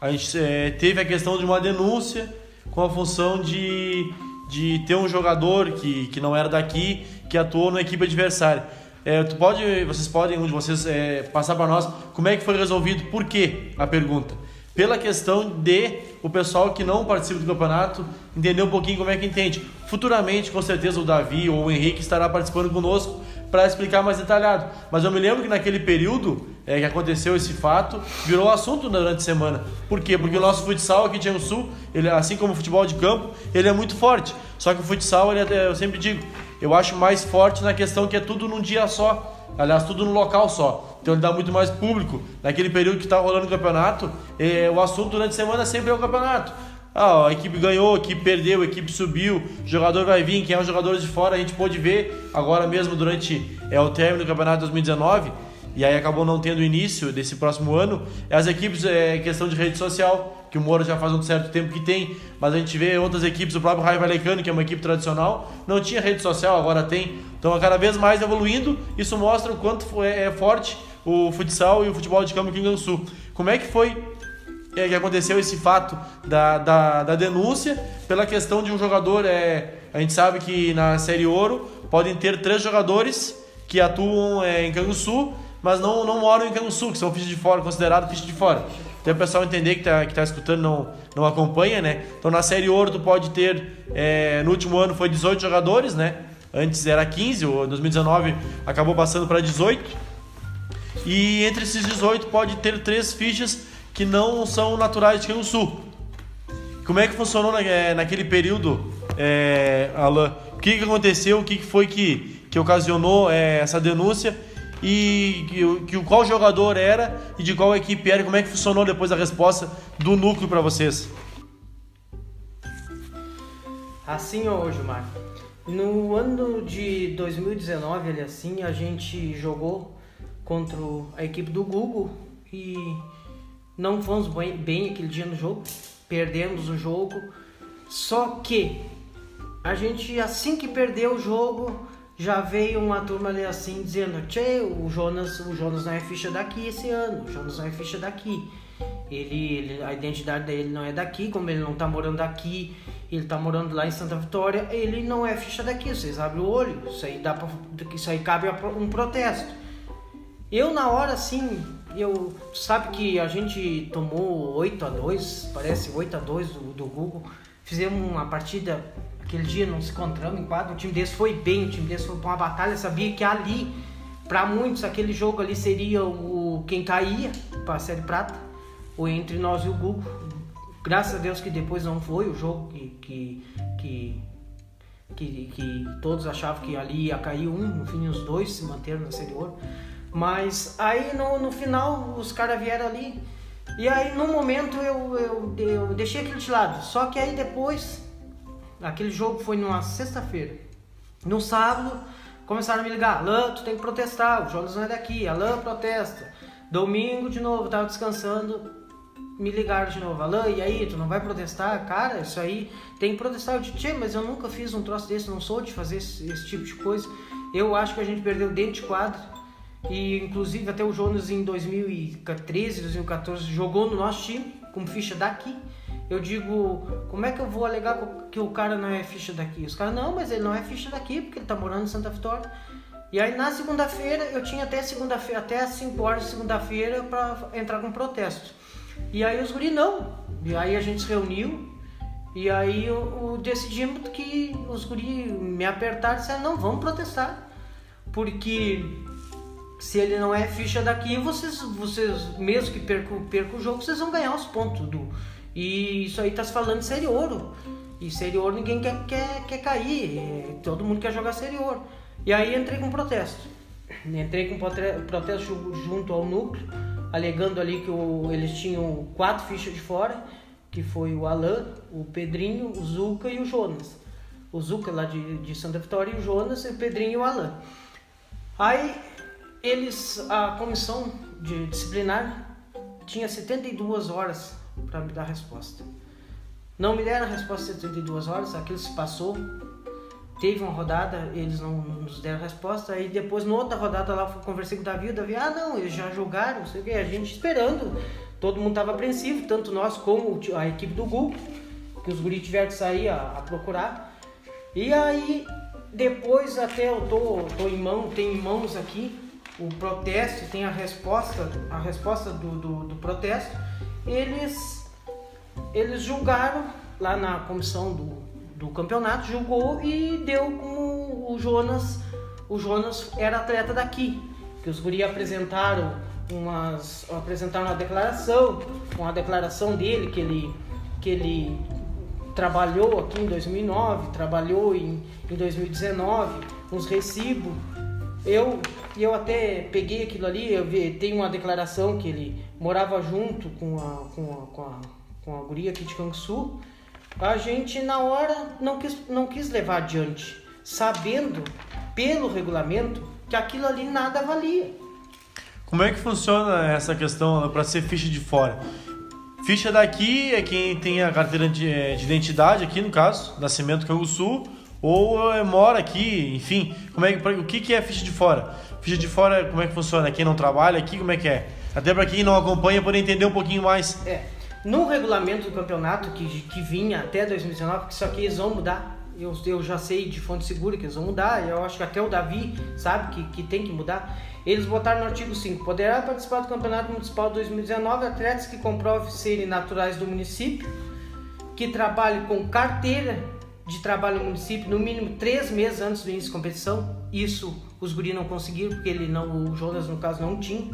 [SPEAKER 1] A gente é, teve a questão de uma denúncia com a função de, de ter um jogador que, que não era daqui que atuou na equipe adversária. é, tu pode, vocês podem, um de vocês, é, passar para nós como é que foi resolvido, por quê a pergunta? Pela questão de o pessoal que não participa do campeonato entender um pouquinho como é que entende. Futuramente, com certeza, o Davi ou o Henrique estará participando conosco para explicar mais detalhado. Mas eu me lembro que naquele período é, que aconteceu esse fato, virou assunto durante a semana. Por quê? Porque o nosso futsal aqui de Sul, ele, assim como o futebol de campo, ele é muito forte. Só que o futsal, ele, é, eu sempre digo, eu acho mais forte na questão que é tudo num dia só. Aliás, tudo no local só. Então ele dá muito mais público. Naquele período que está rolando o campeonato, é, o assunto durante a semana sempre é o campeonato. Ah, a equipe ganhou, a equipe perdeu, a equipe subiu, o jogador vai vir, quem é o jogador de fora, a gente pôde ver agora mesmo durante é, o término do campeonato 2019, e aí acabou não tendo início desse próximo ano. As equipes, é questão de rede social, que o Moura já faz um certo tempo que tem, mas a gente vê outras equipes, o próprio Raio Valecano, que é uma equipe tradicional, não tinha rede social, agora tem. Então, cada vez mais evoluindo, isso mostra o quanto é, é forte o futsal e o futebol de campo aqui em Gansu. Como é que foi é, que aconteceu esse fato da, da, da, denúncia pela questão de um jogador. É, a gente sabe que na Série Ouro podem ter três jogadores que atuam é, em Canguçu, mas não, não moram em Canguçu, que são fichas de fora, considerados fichas de fora. Então o pessoal entender que está que tá escutando não, não acompanha, né? Então na Série Ouro tu pode ter, é, no último ano foi 18 jogadores, né? Antes era 15, o 2019 acabou passando para 18. E entre esses 18 pode ter três fichas que não são naturais de Rio Sul. Como é que funcionou na, é, naquele período, é, Alan? O que, que aconteceu? O que, que foi que, que ocasionou é, essa denúncia? E que, que, qual jogador era e de qual equipe era? Como é que funcionou depois a resposta do núcleo para vocês?
[SPEAKER 2] Assim, ô Gilmar. No ano de 2019, ele assim, a gente jogou contra a equipe do Google e não fomos bem, bem aquele dia no jogo, perdemos o jogo. Só que a gente, assim que perdeu o jogo, já veio uma turma ali assim dizendo: Tchê, o Jonas, o Jonas não é ficha daqui esse ano, o Jonas não é ficha daqui. Ele, ele, a identidade dele não é daqui, como ele não tá morando aqui, ele tá morando lá em Santa Vitória, ele não é ficha daqui. Vocês abrem o olho, isso aí dá pra, isso aí cabe um protesto. Eu na hora assim, eu sabe que a gente tomou 8 a 2, parece 8 a 2 do, do Google. Fizemos uma partida aquele dia, não se encontramos em quadro. O time desse foi bem, o time desse foi uma batalha. Sabia que ali, para muitos, aquele jogo ali seria o quem caía para a Série Prata, ou entre nós e o Google. Graças a Deus que depois não foi o jogo que, que, que que, que, todos achavam que ali ia cair um, no fim os dois se manteram na Série Ouro. Mas aí no, no final os caras vieram ali. E aí no momento eu, eu, eu deixei aquilo de lado. Só que aí depois, aquele jogo foi numa sexta-feira. No sábado, começaram a me ligar: Alain, tu tem que protestar, o Jonas não é daqui, Alain protesta. Domingo de novo, tava descansando, me ligaram de novo: Alain, e aí, tu não vai protestar? Cara, isso aí tem que protestar. Eu disse: mas eu nunca fiz um troço desse, não sou de fazer esse, esse tipo de coisa. Eu acho que a gente perdeu dentro de quadro e inclusive até o Jonas em 2013, 2014 jogou no nosso time como ficha daqui. Eu digo, como é que eu vou alegar que o cara não é ficha daqui? Os caras, não, mas ele não é ficha daqui porque ele tá morando em Santa Vitória. E aí na segunda-feira, eu tinha até segunda-feira, até as 5 horas de segunda-feira para entrar com protesto. E aí os guri não. E aí a gente se reuniu e aí eu, eu decidimos que os guri me apertaram e disseram, não, vamos protestar. Porque se ele não é ficha daqui, vocês, vocês mesmo que percam, perca o jogo, vocês vão ganhar os pontos do. E isso aí tá se falando de série ouro. E série ouro ninguém quer, quer, quer cair. É, todo mundo quer jogar série ouro. E aí entrei com protesto. Entrei com protesto junto ao núcleo, alegando ali que o, eles tinham quatro fichas de fora, que foi o Alan, o Pedrinho, o Zuca e o Jonas. O Zuca lá de, de Santa Vitória e o Jonas, e o Pedrinho e o Alan. Aí eles, a comissão de disciplinar tinha 72 horas para me dar resposta. Não me deram a resposta em 72 horas, aquilo se passou. Teve uma rodada, eles não nos deram resposta. Aí depois, na outra rodada lá, eu conversei com o Davi. O Davi, ah, não, eles já jogaram, não sei o que. A gente esperando. Todo mundo estava apreensivo, tanto nós como a equipe do Google, que os guris tiveram que sair a, a procurar. E aí depois até eu tô, tô em mão, tem em mãos aqui o protesto, tem a resposta, a resposta do, do, do protesto. Eles, eles julgaram lá na comissão do, do campeonato, julgou e deu como o Jonas, o Jonas era atleta daqui, que os guri apresentaram umas apresentaram uma declaração, uma declaração dele que ele que ele trabalhou aqui em 2009, trabalhou em, em 2019, uns recibos. Eu, eu até peguei aquilo ali, eu vi, tem uma declaração que ele morava junto com a, com a, com a, com a guria aqui de Canguçu. A gente, na hora, não quis, não quis levar adiante, sabendo, pelo regulamento, que aquilo ali nada valia.
[SPEAKER 1] Como é que funciona essa questão para ser ficha de fora? Ficha daqui é quem tem a carteira de, eh, de identidade aqui, no caso, Nascimento Canguçu, ou mora aqui, enfim. Como é, o que, que é ficha de fora? Ficha de fora, como é que funciona? Quem não trabalha aqui, como é que é? Até para quem não acompanha poder entender um pouquinho mais.
[SPEAKER 2] É, no regulamento do campeonato que, que vinha até 2019, que isso aqui eles vão mudar, eu, eu já sei de fonte segura que eles vão mudar, eu acho que até o Davi sabe que, que tem que mudar. Eles botaram no artigo 5: poderá participar do Campeonato Municipal 2019 atletas que comprovem serem naturais do município, que trabalhem com carteira de trabalho no município no mínimo três meses antes do início da competição. Isso os guri não conseguiram, porque ele não, o Jonas, no caso, não tinha.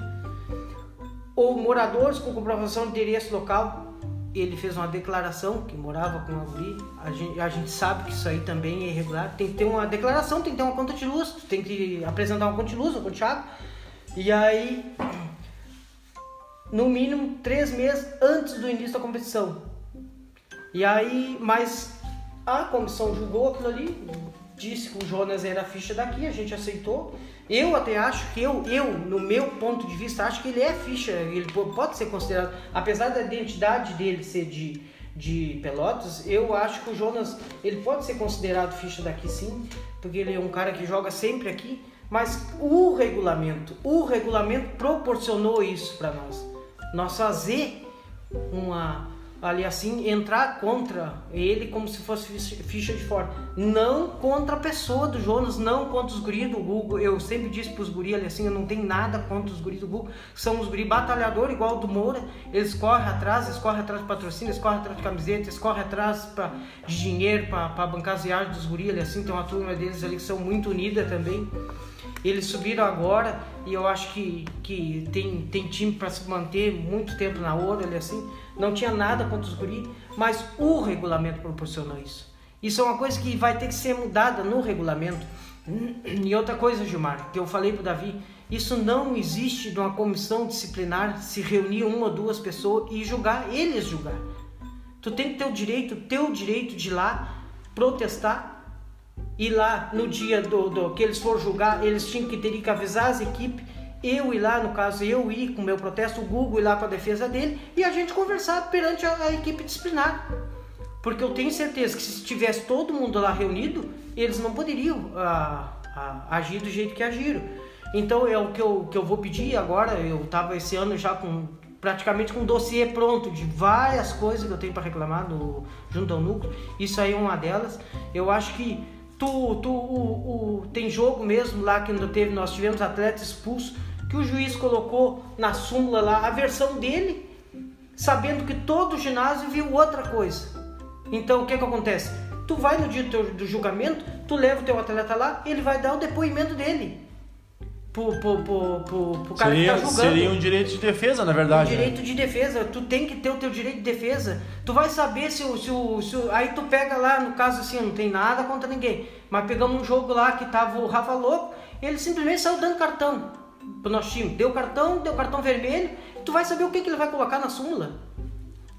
[SPEAKER 2] Ou moradores com comprovação de endereço local, ele fez uma declaração que morava com a guri. A gente, a gente sabe que isso aí também é irregular. Tem que ter uma declaração, tem que ter uma conta de luz, tem que apresentar uma conta de luz, uma conta. E aí, no mínimo três meses antes do início da competição. E aí, mas a comissão julgou aquilo ali, disse que o Jonas era a ficha daqui, a gente aceitou. Eu até acho que eu, eu, no meu ponto de vista, acho que ele é ficha, ele pode ser considerado, apesar da identidade dele ser de, de Pelotas, eu acho que o Jonas, ele pode ser considerado ficha daqui sim, porque ele é um cara que joga sempre aqui, mas o regulamento, o regulamento proporcionou isso para nós. Nós fazer uma ali assim, entrar contra ele como se fosse ficha de fora. Não contra a pessoa do Jonas, não contra os guris do Google. Eu sempre disse pros guris ali assim, eu não tenho nada contra os guris do Google. São os guris batalhador igual do Moura. Eles correm atrás, eles correm atrás de patrocínio, eles correm atrás de camiseta, eles correm atrás pra, de dinheiro para bancar as viagens dos guris ali assim. Tem uma turma deles ali que são muito unidas também. Eles subiram agora e eu acho que, que tem, tem time para se manter muito tempo na ouro, ali assim. Não tinha nada contra os guri, mas o regulamento proporcionou isso. Isso é uma coisa que vai ter que ser mudada no regulamento. E outra coisa, Gilmar, que eu falei pro Davi, isso não existe de uma comissão disciplinar se reunir uma ou duas pessoas e julgar, eles julgar. Tu tem que ter o direito, teu direito de ir lá protestar e lá no dia do, do, que eles for julgar, eles tinham que ter que avisar as equipes, eu ir lá, no caso eu ir com o meu protesto, o Google ir lá com a defesa dele e a gente conversar perante a, a equipe disciplinar. Porque eu tenho certeza que se tivesse todo mundo lá reunido, eles não poderiam ah, ah, agir do jeito que agiram. Então é o que eu, que eu vou pedir agora. Eu estava esse ano já com praticamente com um dossiê pronto de várias coisas que eu tenho para reclamar no, junto ao núcleo. Isso aí é uma delas. Eu acho que Tu, tu, o, o, tem jogo mesmo lá que não teve, nós tivemos atleta expulso, que o juiz colocou na súmula lá a versão dele, sabendo que todo o ginásio viu outra coisa. Então o que que acontece? Tu vai no dia do, teu, do julgamento, tu leva o teu atleta lá, ele vai dar o depoimento dele pro, pro, pro, pro, pro cara
[SPEAKER 1] seria,
[SPEAKER 2] que tá julgando.
[SPEAKER 1] Seria um direito de defesa, na verdade.
[SPEAKER 2] Um direito né? de defesa. Tu tem que ter o teu direito de defesa. Tu vai saber se o, se o, se o. Aí tu pega lá, no caso assim, não tem nada contra ninguém. Mas pegamos um jogo lá que tava o Rafa Louco, ele simplesmente saiu dando cartão pro nosso time. Deu cartão, deu cartão vermelho. Tu vai saber o que, que ele vai colocar na súmula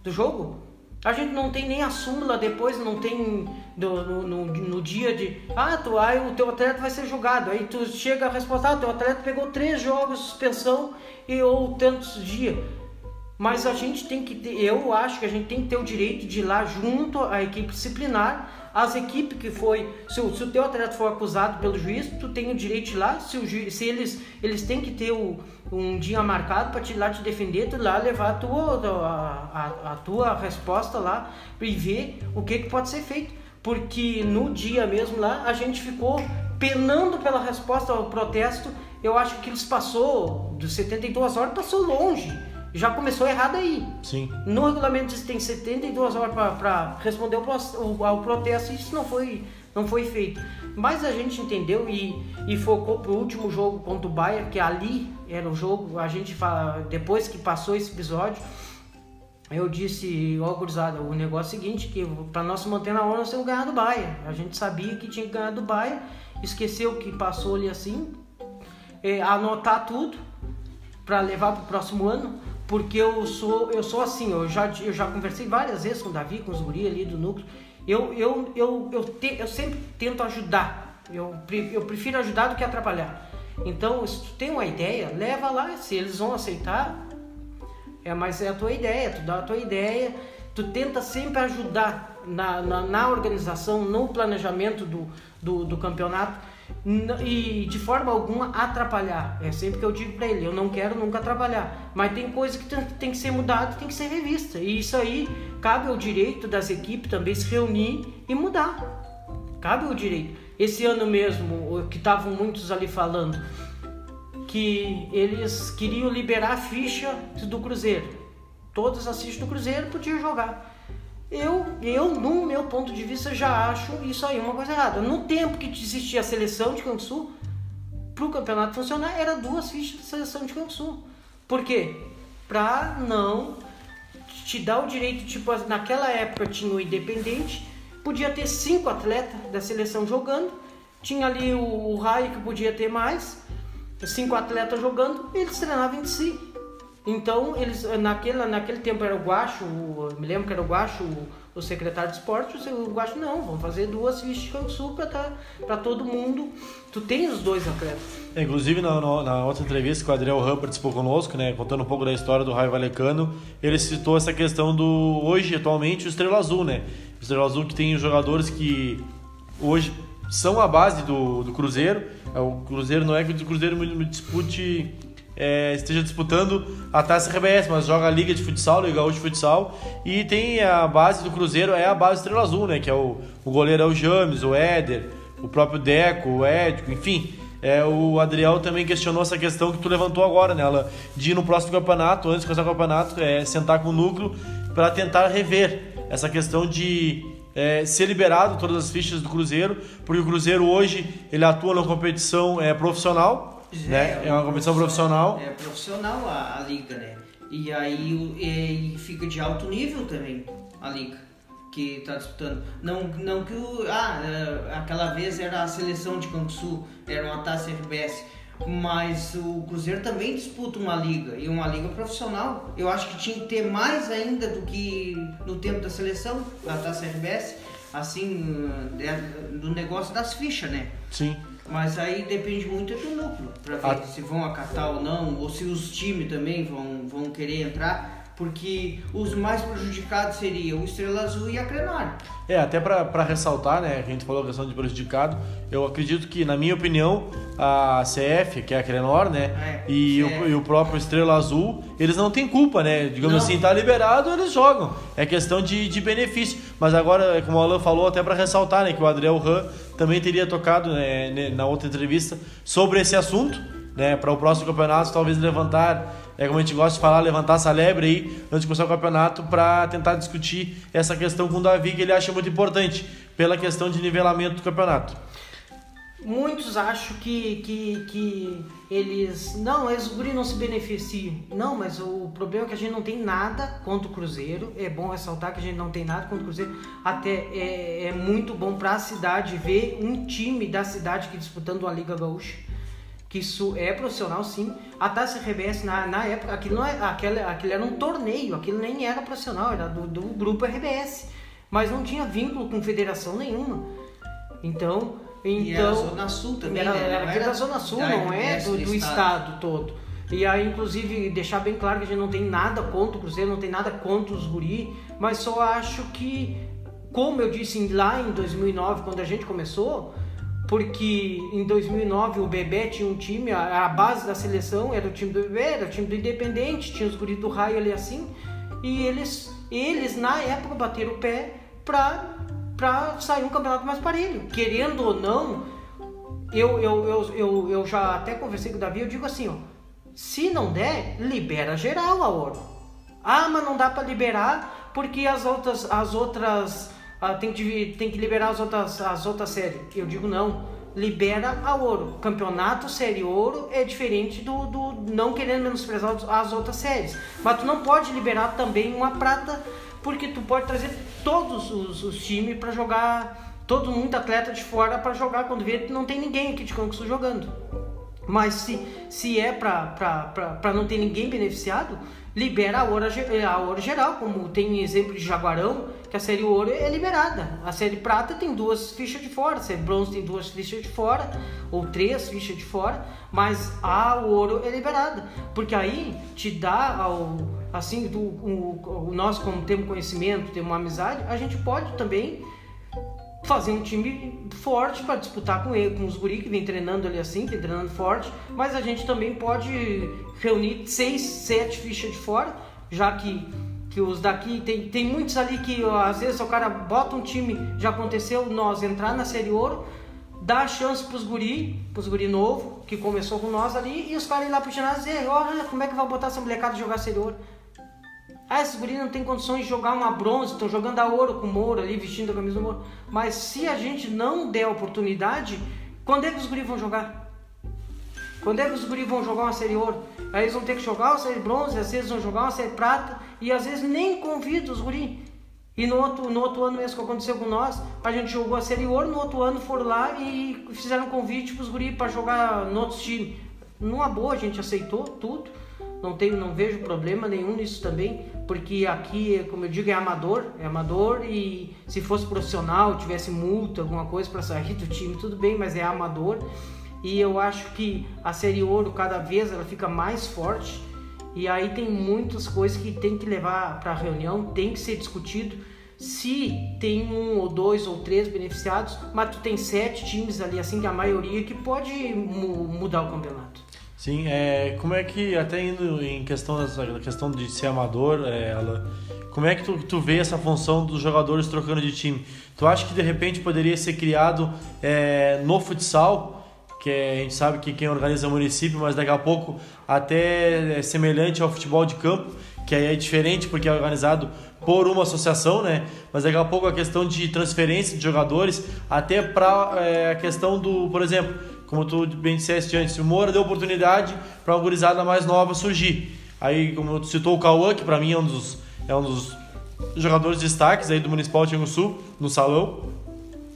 [SPEAKER 2] do jogo. A gente não tem nem a súmula depois, não tem no, no, no, dia de ah, tu, aí o teu atleta vai ser julgado. Aí tu chega a resposta, ah, teu atleta pegou três jogos de suspensão e ou tantos dias. Mas a gente tem que ter, eu acho que a gente tem que ter o direito de ir lá junto à equipe disciplinar as equipes que foi, se o, se o teu atleta for acusado pelo juiz, tu tem o direito de ir lá, se, o se eles, eles têm que ter o, um dia marcado para te ir lá te defender, tu lá levar a tua, a, a, a tua resposta lá e ver o que, que pode ser feito. porque no dia mesmo lá a gente ficou penando pela resposta ao protesto. Eu acho que eles passou, dos 72 horas, passou longe. Já começou errado aí.
[SPEAKER 1] Sim.
[SPEAKER 2] No regulamento diz que tem 72 horas para responder ao, ao protesto e isso não foi, não foi feito. Mas a gente entendeu e, e focou pro último jogo contra o Bayern, que ali era o jogo, a gente fala, depois que passou esse episódio, eu disse, ó, gurizada, o negócio é o seguinte, que para nós manter na hora, nós temos que ganhar do Bayern. A gente sabia que tinha que ganhar do Bayern, esqueceu que passou ali assim, é, anotar tudo para levar para o próximo ano, porque eu sou eu sou assim, eu já, eu já conversei várias vezes com o Davi, com os guri ali do núcleo, eu, eu, eu, eu, te, eu sempre tento ajudar, eu, eu prefiro ajudar do que atrapalhar. Então, se tu tem uma ideia, leva lá, se eles vão aceitar, é, mas é a tua ideia, tu dá a tua ideia, tu tenta sempre ajudar na, na, na organização, no planejamento do, do, do campeonato e de forma alguma atrapalhar. É sempre que eu digo para ele, eu não quero nunca atrapalhar, mas tem coisa que tem, que ser mudada, tem que ser revista. E isso aí cabe ao direito das equipes também se reunir e mudar. Cabe ao direito. Esse ano mesmo, que estavam muitos ali falando, que eles queriam liberar a ficha do Cruzeiro. Todas as fichas do Cruzeiro podiam jogar. Eu, eu, no meu ponto de vista, já acho isso aí uma coisa errada. No tempo que existia a seleção de Canguçu, para o campeonato funcionar, era duas fichas de seleção de Canguçu. Por quê? Para não te dar o direito, tipo, naquela época tinha o Independente, podia ter cinco atletas da seleção jogando, tinha ali o, o Raio que podia ter mais, cinco atletas jogando, eles treinavam entre si. Então, eles, naquele, naquele tempo era o Guacho, me lembro que era o Guacho, o, o secretário de esporte, o Guacho, não, vamos fazer duas fichas de sul para tá, todo mundo. Tu tem os dois atletas.
[SPEAKER 1] É, inclusive, na, na, outra entrevista que o Adriel Ram participou conosco, né, contando um pouco da história do Raio Valecano, ele citou essa questão do, hoje, atualmente, o Estrela Azul, né? O Estrela Azul que tem jogadores que hoje são a base do, do Cruzeiro. É, o Cruzeiro não é que o Cruzeiro dispute é, esteja disputando a Taça RBS, mas joga a Liga de Futsal, Liga Gaúcho de Futsal, e tem a base do Cruzeiro, é a base Estrela Azul, né? Que é o, o goleiro é o James, o Éder, o próprio Deco, o Édico, enfim. É, o Adriel também questionou essa questão que tu levantou agora, né? Ela, de ir no próximo campeonato, antes de começar o campeonato, é, sentar com o núcleo para tentar rever essa questão de é, ser liberado todas as fichas do Cruzeiro, porque o Cruzeiro hoje ele atua na competição é, profissional, né? É uma competição profissional.
[SPEAKER 3] É profissional a, a liga, né? E aí e fica de alto nível também a liga que está disputando. Não, não que o. Ah, é, aquela vez era a seleção de Sul, era uma taça RBS. Mas o Cruzeiro também disputa uma liga e uma liga profissional. Eu acho que tinha que ter mais ainda do que no tempo da seleção, da taça RBS, assim, do negócio das fichas, né?
[SPEAKER 1] Sim.
[SPEAKER 3] Mas aí depende muito do núcleo, para ver a... se vão acatar ou não, ou se os times também vão, vão querer entrar porque os mais prejudicados seriam o Estrela Azul e a Crenar.
[SPEAKER 1] É, até para ressaltar, né, a gente falou a questão de prejudicado, eu acredito que, na minha opinião, a CF, que é a Crenor, né, é, e, o, e, o, próprio Estrela Azul, eles não têm culpa, né, digamos não. assim, tá liberado, eles jogam, é questão de, de benefício, mas agora, como o Alan falou, até para ressaltar, né, que o Adriel Ram também teria tocado né, na outra entrevista sobre esse assunto, né, para o próximo campeonato, talvez levantar é como a gente gosta de falar, levantar essa lebre aí antes de começar o campeonato para tentar discutir essa questão com o Davi, que ele acha muito importante, pela questão de nivelamento do campeonato.
[SPEAKER 2] Muitos acham que, que, que eles. Não, eles guri não se beneficiam. Não, mas o problema é que a gente não tem nada contra o Cruzeiro. É bom ressaltar que a gente não tem nada contra o Cruzeiro. Até é, é muito bom para a cidade ver um time da cidade que disputando a Liga Gaúcha que isso é profissional sim. A Taça RBS na, na época, aquilo, não é, aquele, aquilo era um torneio, aquilo nem era profissional, era do, do grupo RBS. Mas não tinha vínculo com federação nenhuma. Então. então
[SPEAKER 3] e era a Zona Sul também,
[SPEAKER 2] era,
[SPEAKER 3] né?
[SPEAKER 2] Era, era da Zona Sul, não é do, do estado. estado todo. E aí, inclusive, deixar bem claro que a gente não tem nada contra o Cruzeiro, não tem nada contra os guri, mas só acho que, como eu disse lá em 2009, quando a gente começou, porque em 2009 o Bebê tinha um time, a, base da seleção era o time do Bebê, era o time do Independente, tinha os guris do raio ali assim, e eles, eles na época bateram o pé pra para sair um campeonato mais parelho. Querendo ou não, eu, eu, eu, eu, eu já até conversei com o Davi, eu digo assim, ó, se não der, libera geral a ouro. Ah, mas não dá para liberar porque as outras, as outras ah, tem, que, tem que liberar as outras, as outras séries. Eu digo não libera a ouro. Campeonato Série Ouro é diferente do, do não querendo menosprezar as outras séries. Mas tu não pode liberar também uma prata, porque tu pode trazer todos os, os times para jogar, todo muito atleta de fora para jogar quando vê não tem ninguém aqui de Campos jogando. Mas se, se é para não ter ninguém beneficiado, libera a ouro, a ouro geral, como tem exemplo de Jaguarão, que a série ouro é liberada. A série prata tem duas fichas de fora, a série bronze tem duas fichas de fora, ou três fichas de fora, mas a ouro é liberada. Porque aí te dá ao, assim, do, o, nós como temos conhecimento, temos uma amizade, a gente pode também fazer um time forte para disputar com ele, com os guri que vem treinando ali assim, vem treinando forte, mas a gente também pode reunir seis, sete fichas de fora, já que que os daqui tem, tem muitos ali que às vezes o cara bota um time, já aconteceu nós entrar na série ouro, dá chance pros guri, pros guri novo, que começou com nós ali, e os caras ir lá pro ginásio e dizer, olha, como é que vai botar essa molecada jogar série ouro? Ah, esses guri não tem condições de jogar uma bronze, estão jogando a ouro com o Moura ali, vestindo a camisa do Moura. Mas se a gente não der oportunidade, quando é que os guri vão jogar? Quando é que os guri vão jogar uma série ouro? Aí eles vão ter que jogar uma série bronze, às vezes vão jogar uma série prata, e às vezes nem convida os guri. E no outro, no outro ano mesmo que aconteceu com nós, a gente jogou a Série Ouro, no outro ano foram lá e fizeram convite para os guri para jogar no outro time. Numa boa, a gente aceitou tudo. Não tenho, não vejo problema nenhum nisso também, porque aqui, como eu digo, é amador, é amador e se fosse profissional, tivesse multa, alguma coisa para sair do time, tudo bem, mas é amador. E eu acho que a Série Ouro cada vez ela fica mais forte e aí tem muitas coisas que tem que levar para a reunião, tem que ser discutido. Se tem um ou dois ou três beneficiados, mas tu tem sete times ali, assim, que a maioria que pode mu mudar o campeonato.
[SPEAKER 1] Sim, é, como é que, até indo em questão dessa questão de ser amador, é, ela, como é que tu, tu vê essa função dos jogadores trocando de time? Tu acha que de repente poderia ser criado é, no futsal que é, a gente sabe que quem organiza é o município, mas daqui a pouco até é semelhante ao futebol de campo, que aí é diferente porque é organizado por uma associação, né? Mas daqui a pouco a questão de transferência de jogadores, até para é, a questão do, por exemplo, como tu bem disseste antes, o Moura deu oportunidade para uma gurizada mais nova surgir. Aí, como tu citou o Cauã, que para mim é um dos, é um dos jogadores destaques aí do Municipal de Sul, no salão.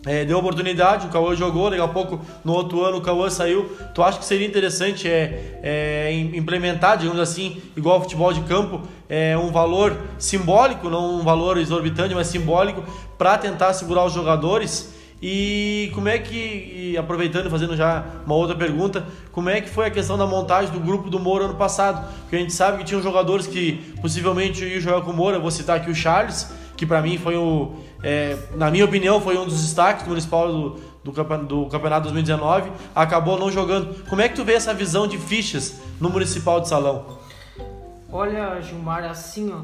[SPEAKER 1] É, deu oportunidade, o Cauã jogou, daqui a pouco no outro ano o Cauã saiu. Tu acha que seria interessante é, é, implementar, digamos assim, igual ao futebol de campo, é, um valor simbólico, não um valor exorbitante, mas simbólico, para tentar segurar os jogadores? E como é que, aproveitando e fazendo já uma outra pergunta, como é que foi a questão da montagem do grupo do Moura ano passado? Porque a gente sabe que tinham jogadores que possivelmente iam jogar com o Moura, vou citar aqui o Charles, que para mim foi o, é, na minha opinião, foi um dos destaques do municipal do, do, do, campeonato 2019, acabou não jogando. Como é que tu vê essa visão de fichas no municipal de Salão?
[SPEAKER 2] Olha, Gilmar, assim, ó,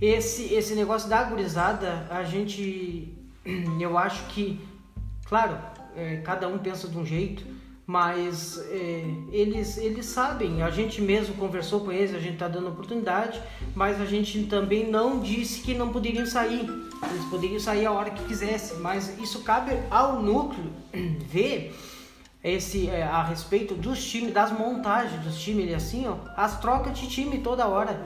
[SPEAKER 2] esse, esse negócio da gurizada, a gente, eu acho que, claro, é, cada um pensa de um jeito, mas é, eles, eles sabem, a gente mesmo conversou com eles, a gente está dando oportunidade, mas a gente também não disse que não poderiam sair, eles poderiam sair a hora que quisessem, mas isso cabe ao núcleo ver esse é, a respeito dos times, das montagens dos times, ele assim, ó, as trocas de time toda hora.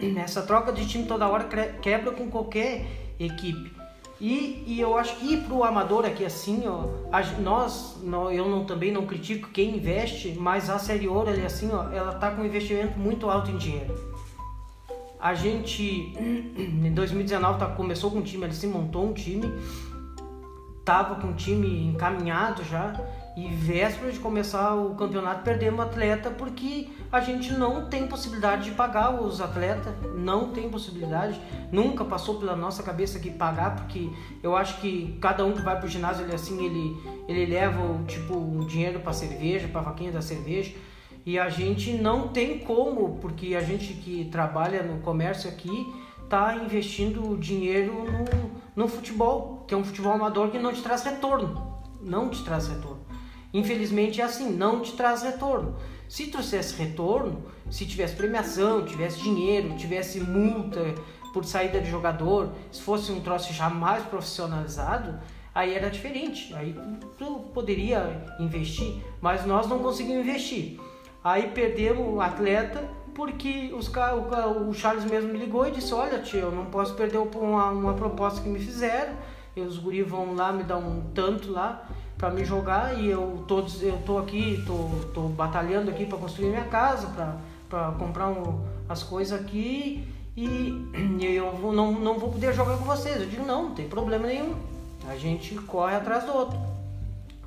[SPEAKER 2] Essa troca de time toda hora quebra com qualquer equipe. E, e eu acho que para o amador aqui assim, ó, nós, eu não, também não critico quem investe, mas a Série Ouro ali assim, ó, ela tá com um investimento muito alto em dinheiro. A gente em 2019 tá, começou com um time, ele se montou um time, tava com um time encaminhado já e véspera de começar o campeonato perdemos atleta porque a gente não tem possibilidade de pagar os atletas, não tem possibilidade, nunca passou pela nossa cabeça que pagar, porque eu acho que cada um que vai pro ginásio ele assim, ele, ele leva tipo um dinheiro para cerveja, para vaquinha da cerveja, e a gente não tem como, porque a gente que trabalha no comércio aqui tá investindo dinheiro no, no futebol, que é um futebol amador que não te traz retorno. Não te traz retorno. Infelizmente é assim, não te traz retorno. Se trouxesse retorno, se tivesse premiação, tivesse dinheiro, tivesse multa por saída de jogador, se fosse um troço já mais profissionalizado, aí era diferente. Aí tu poderia investir, mas nós não conseguimos investir. Aí perdemos o atleta porque os, o, o Charles mesmo me ligou e disse: Olha, tio, eu não posso perder uma, uma proposta que me fizeram. E os guris vão lá me dar um tanto lá para me jogar e eu tô, eu tô aqui, tô, tô batalhando aqui para construir minha casa, para comprar um, as coisas aqui e, e eu vou, não, não vou poder jogar com vocês. Eu digo, não, não tem problema nenhum. A gente corre atrás do outro.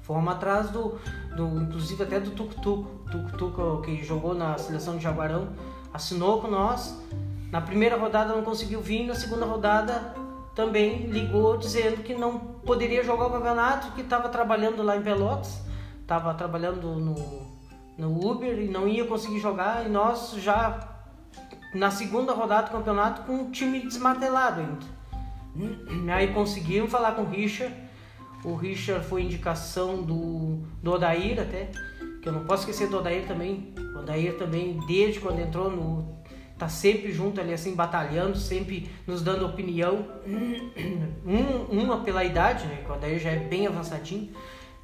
[SPEAKER 2] Fomos atrás do, do inclusive até do Tuk Tuk, Tuk Tuk que jogou na seleção de Jaguarão, assinou com nós. Na primeira rodada não conseguiu vir, na segunda rodada também ligou dizendo que não poderia jogar o campeonato, que estava trabalhando lá em Pelotas, estava trabalhando no, no Uber e não ia conseguir jogar. E nós já na segunda rodada do campeonato com um time desmartelado ainda. Aí conseguimos falar com o Richard. O Richard foi indicação do, do Odair até, que eu não posso esquecer do Odair também. O Odair também, desde quando entrou no tá sempre junto ali assim batalhando, sempre nos dando opinião, um, uma pela idade, né? Que o Adair já é bem avançadinho,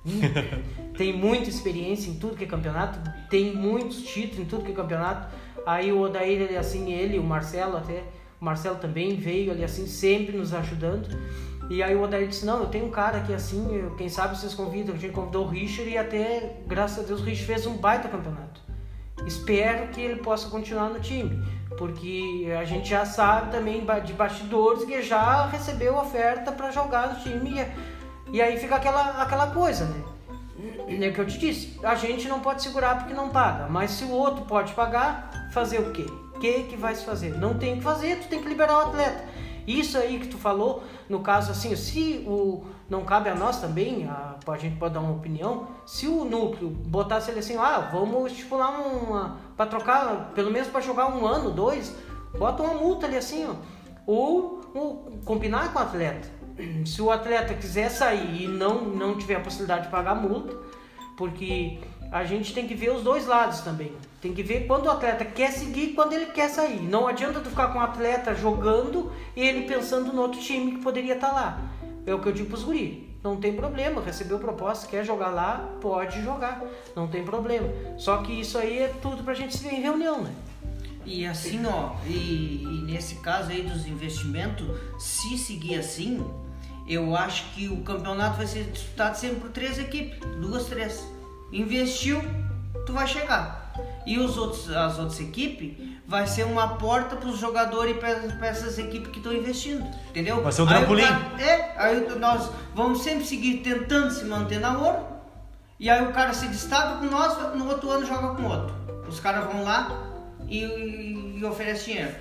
[SPEAKER 2] tem muita experiência em tudo que é campeonato, tem muitos títulos em tudo que é campeonato. Aí o Odair, ele, assim, ele, o Marcelo até, o Marcelo também veio ali assim, sempre nos ajudando. E aí o Odair disse, não, eu tenho um cara aqui assim, quem sabe vocês convidam, a gente convidou o Richard e até, graças a Deus, o Richard fez um baita campeonato. Espero que ele possa continuar no time porque a gente já sabe também de bastidores que já recebeu oferta para jogar no time e, aí fica aquela, aquela coisa, né? É o que eu te disse, a gente não pode segurar porque não paga, mas se o outro pode pagar, fazer o quê? O que que vai se fazer? Não tem que fazer, tu tem que liberar o atleta. Isso aí que tu falou, no caso assim, se o não cabe a nós também, a, a gente pode dar uma opinião, se o núcleo botasse ele assim, ah, vamos estipular uma para trocar, pelo menos para jogar um ano, dois, bota uma multa ali assim, ó, ou, ou combinar com o atleta. Se o atleta quiser sair e não não tiver a possibilidade de pagar multa, porque a gente tem que ver os dois lados também. Tem que ver quando o atleta quer seguir e quando ele quer sair. Não adianta tu ficar com o atleta jogando e ele pensando no outro time que poderia estar tá lá. É o que eu digo pros guri. Não tem problema, recebeu proposta, quer jogar lá, pode jogar. Não tem problema. Só que isso aí é tudo pra gente se ver em reunião, né?
[SPEAKER 3] E assim, ó, e, e nesse caso aí dos investimentos, se seguir assim, eu acho que o campeonato vai ser disputado sempre por três equipes, duas, três. Investiu, tu vai chegar. E os outros, as outras equipes vai ser uma porta para os jogadores e para essas equipes que estão investindo, entendeu?
[SPEAKER 1] Vai ser um trampolim.
[SPEAKER 3] Aí é, aí nós vamos sempre seguir tentando se manter na ouro. E aí o cara se destaca com nós, no outro ano joga com outro. Os caras vão lá e, e, e oferecem dinheiro.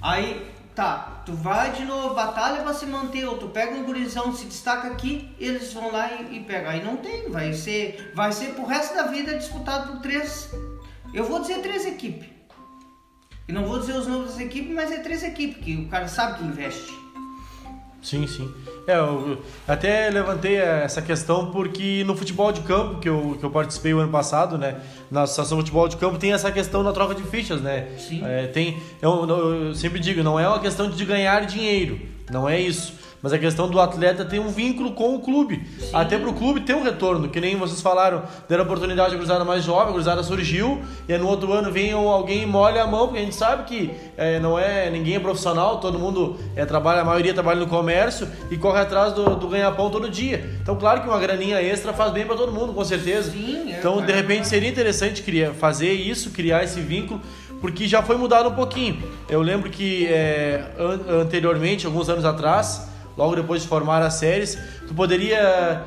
[SPEAKER 3] Aí Tá, tu vai de novo, batalha para se manter, ou tu pega um gurizão, se destaca aqui, eles vão lá e, e pegam. Aí não tem, vai ser, vai ser pro resto da vida disputado por três, eu vou dizer três equipes. E não vou dizer os nomes das equipes, mas é três equipes, que o cara sabe que investe.
[SPEAKER 1] Sim, sim. É, eu até levantei essa questão porque no futebol de campo, que eu, que eu participei o ano passado, né? Na Associação Futebol de Campo, tem essa questão da troca de fichas, né?
[SPEAKER 3] Sim.
[SPEAKER 1] É, tem, eu, eu sempre digo, não é uma questão de ganhar dinheiro, não é isso mas a questão do atleta tem um vínculo com o clube. Sim. Até para o clube ter um retorno, que nem vocês falaram, deram oportunidade de cruzada mais jovem, a cruzada surgiu, e no outro ano vem alguém e molha a mão, porque a gente sabe que é, não é ninguém é profissional, todo mundo é, trabalha, a maioria trabalha no comércio e corre atrás do, do ganha-pão todo dia. Então, claro que uma graninha extra faz bem para todo mundo, com certeza.
[SPEAKER 3] Sim,
[SPEAKER 1] é, então, de repente, seria interessante criar, fazer isso, criar esse vínculo porque já foi mudado um pouquinho. Eu lembro que é, an anteriormente, alguns anos atrás, logo depois de formar as séries, tu poderia,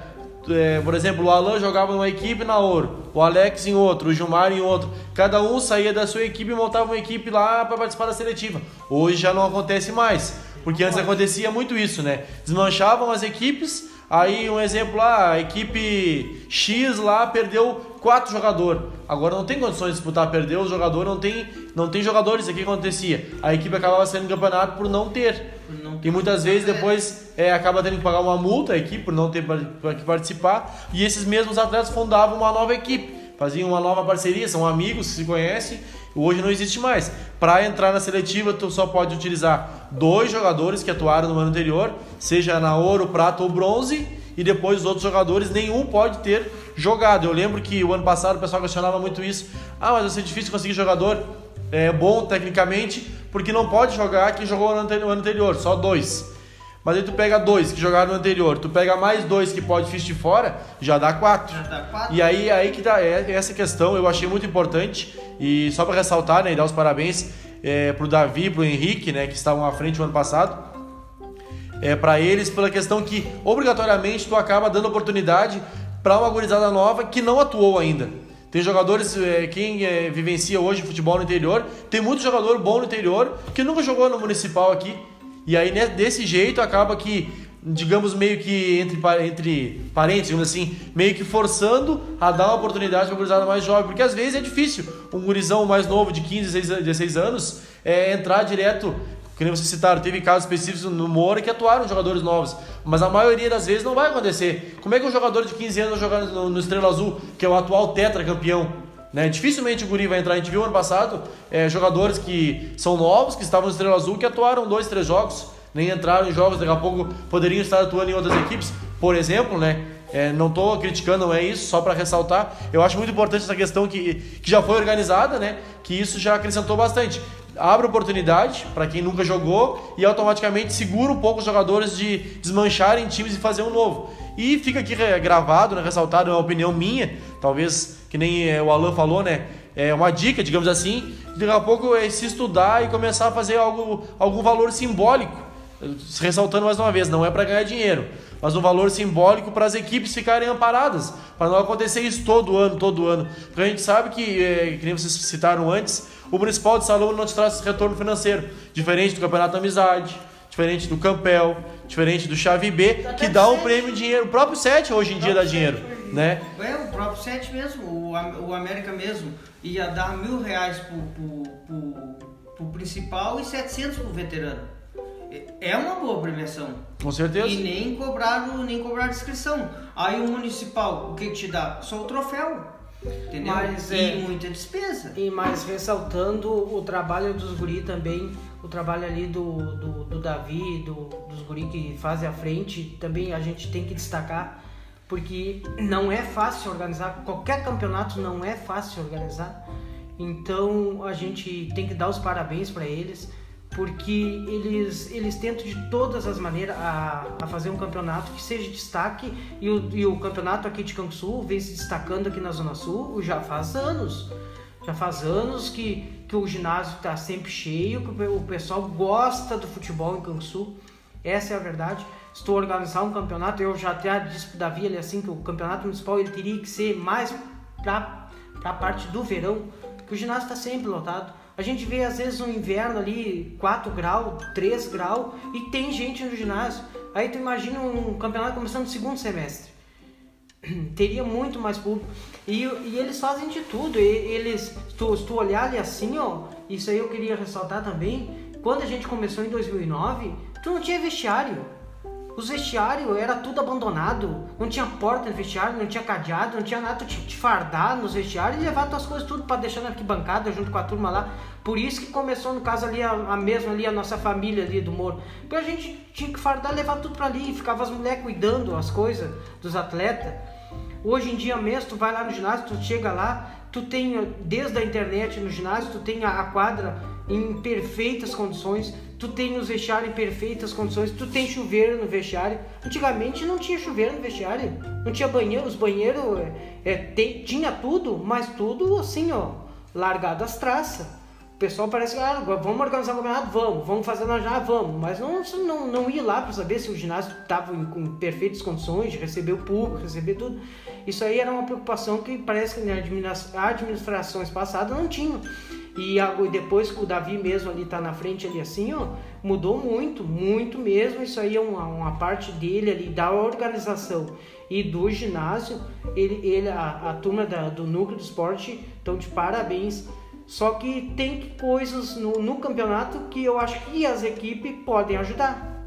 [SPEAKER 1] é, por exemplo, o Alan jogava numa equipe na Ouro, o Alex em outro, o Gilmar em outro. Cada um saía da sua equipe e montava uma equipe lá para participar da seletiva. Hoje já não acontece mais, porque antes acontecia muito isso, né? Desmanchavam as equipes, aí um exemplo lá, a equipe X lá perdeu quatro jogadores. Agora não tem condições de disputar, perdeu o jogador, não tem, não tem jogadores. O que acontecia? A equipe acabava saindo do campeonato por não ter. Não e muitas vezes depois é, acaba tendo que pagar uma multa a equipe por não ter que participar. E esses mesmos atletas fundavam uma nova equipe, faziam uma nova parceria, são amigos que se conhecem. Hoje não existe mais. Para entrar na seletiva, tu só pode utilizar dois jogadores que atuaram no ano anterior, seja na ouro, prata ou bronze, e depois os outros jogadores, nenhum pode ter jogado. Eu lembro que o ano passado o pessoal questionava muito isso. Ah, mas vai ser difícil conseguir jogador é, bom tecnicamente, porque não pode jogar quem jogou no ano anterior, só dois. Mas aí tu pega dois que jogaram no anterior, tu pega mais dois que pode fiz de fora, já dá quatro.
[SPEAKER 3] Já dá quatro.
[SPEAKER 1] E aí, aí que dá é, essa questão, eu achei muito importante. E só para ressaltar, né, e dar os parabéns é, pro Davi, pro Henrique, né, que estavam à frente o ano passado é, para eles pela questão que obrigatoriamente tu acaba dando oportunidade para uma gurizada nova que não atuou ainda. Tem jogadores, é, quem é, vivencia hoje futebol no interior, tem muito jogador bom no interior que nunca jogou no municipal aqui. E aí né, desse jeito acaba que, digamos, meio que entre, entre parentes, digamos assim, meio que forçando a dar uma oportunidade para a gurizada mais jovem. Porque às vezes é difícil um gurizão mais novo de 15, 16 anos é, entrar direto que nem vocês citaram, teve casos específicos no Moura que atuaram jogadores novos, mas a maioria das vezes não vai acontecer. Como é que um jogador de 15 anos jogar no, no Estrela Azul, que é o atual tetracampeão? Né? Dificilmente o Guri vai entrar. A gente viu ano passado é, jogadores que são novos, que estavam no Estrela Azul, que atuaram dois, três jogos, nem entraram em jogos, daqui a pouco poderiam estar atuando em outras equipes, por exemplo, né? É, não estou criticando, não é isso, só para ressaltar. Eu acho muito importante essa questão que, que já foi organizada, né? Que isso já acrescentou bastante abre oportunidade para quem nunca jogou e automaticamente segura um pouco os jogadores de desmancharem times e fazer um novo. E fica aqui gravado, né, ressaltado, é uma opinião minha, talvez que nem é, o Alan falou, né? É uma dica, digamos assim, daqui a pouco é se estudar e começar a fazer algo, algum valor simbólico. Ressaltando mais uma vez, não é para ganhar dinheiro, mas um valor simbólico para as equipes ficarem amparadas, para não acontecer isso todo ano, todo ano. Porque a gente sabe que, é, que nem vocês citaram antes, o Municipal de Salão não te traz retorno financeiro, diferente do Campeonato Amizade, diferente do Campel, diferente do Chave B, dá que dá um prêmio de dinheiro. O próprio Sete hoje em dia dá dinheiro, né?
[SPEAKER 3] É, o próprio Sete mesmo, o, o América mesmo, ia dar mil reais pro, pro, pro, pro principal e 700 pro veterano. É uma boa premiação.
[SPEAKER 1] Com certeza.
[SPEAKER 3] E nem cobraram, nem cobraram inscrição. Aí o municipal, o que, que te dá? Só o troféu. Entendeu? Mas, e é, muita despesa.
[SPEAKER 2] E mais ressaltando o trabalho dos guri também, o trabalho ali do, do, do Davi, do, dos guri que fazem a frente, também a gente tem que destacar, porque não é fácil organizar, qualquer campeonato não é fácil organizar. Então a gente tem que dar os parabéns para eles porque eles, eles tentam de todas as maneiras a, a fazer um campeonato que seja destaque e o, e o campeonato aqui de Canguçu vem se destacando aqui na Zona Sul já faz anos. Já faz anos que, que o ginásio está sempre cheio, que o pessoal gosta do futebol em Canguçu. Essa é a verdade. Estou organizando um campeonato, eu já até disse para Davi ali assim que o campeonato municipal ele teria que ser mais para a parte do verão, que o ginásio está sempre lotado a gente vê às vezes no inverno ali 4 graus, 3 graus e tem gente no ginásio. Aí tu imagina um campeonato começando no segundo semestre. Teria muito mais público. E, e eles fazem de tudo. E, eles, tu, se tu olhar ali assim, ó, isso aí eu queria ressaltar também. Quando a gente começou em 2009, tu não tinha vestiário. Os vestiários era tudo abandonado, não tinha porta no vestiário, não tinha cadeado, não tinha nada, tu tinha que te fardar nos vestiários e levar tuas coisas tudo para deixar na arquibancada junto com a turma lá. Por isso que começou, no caso ali, a, a mesma ali, a nossa família ali do Moro. Porque a gente tinha que fardar, levar tudo para ali, ficava as mulheres cuidando as coisas dos atletas. Hoje em dia mesmo, tu vai lá no ginásio, tu chega lá, tu tem desde a internet no ginásio, tu tem a, a quadra em perfeitas condições, tu tem os vestiários em perfeitas condições, tu tem chuveiro no vestiário. Antigamente não tinha chuveiro no vestiário, não tinha banheiro, os banheiros é, é tinha tudo, mas tudo assim, ó, largado as traças. O pessoal parece que, ah, vamos organizar o campeonato? Vamos, vamos fazer na já, vamos. Mas não, não, não ir lá para saber se o ginásio estava em, perfeitas condições de receber o público, receber tudo. Isso aí era uma preocupação que parece que nas administrações passadas não tinham. E depois que o Davi mesmo ali tá na frente ali assim, ó, mudou muito, muito mesmo. Isso aí é uma, uma parte dele ali, da organização e do ginásio. Ele, ele a, a turma da, do núcleo do esporte estão de parabéns. Só que tem coisas no, no campeonato que eu acho que as equipes podem ajudar.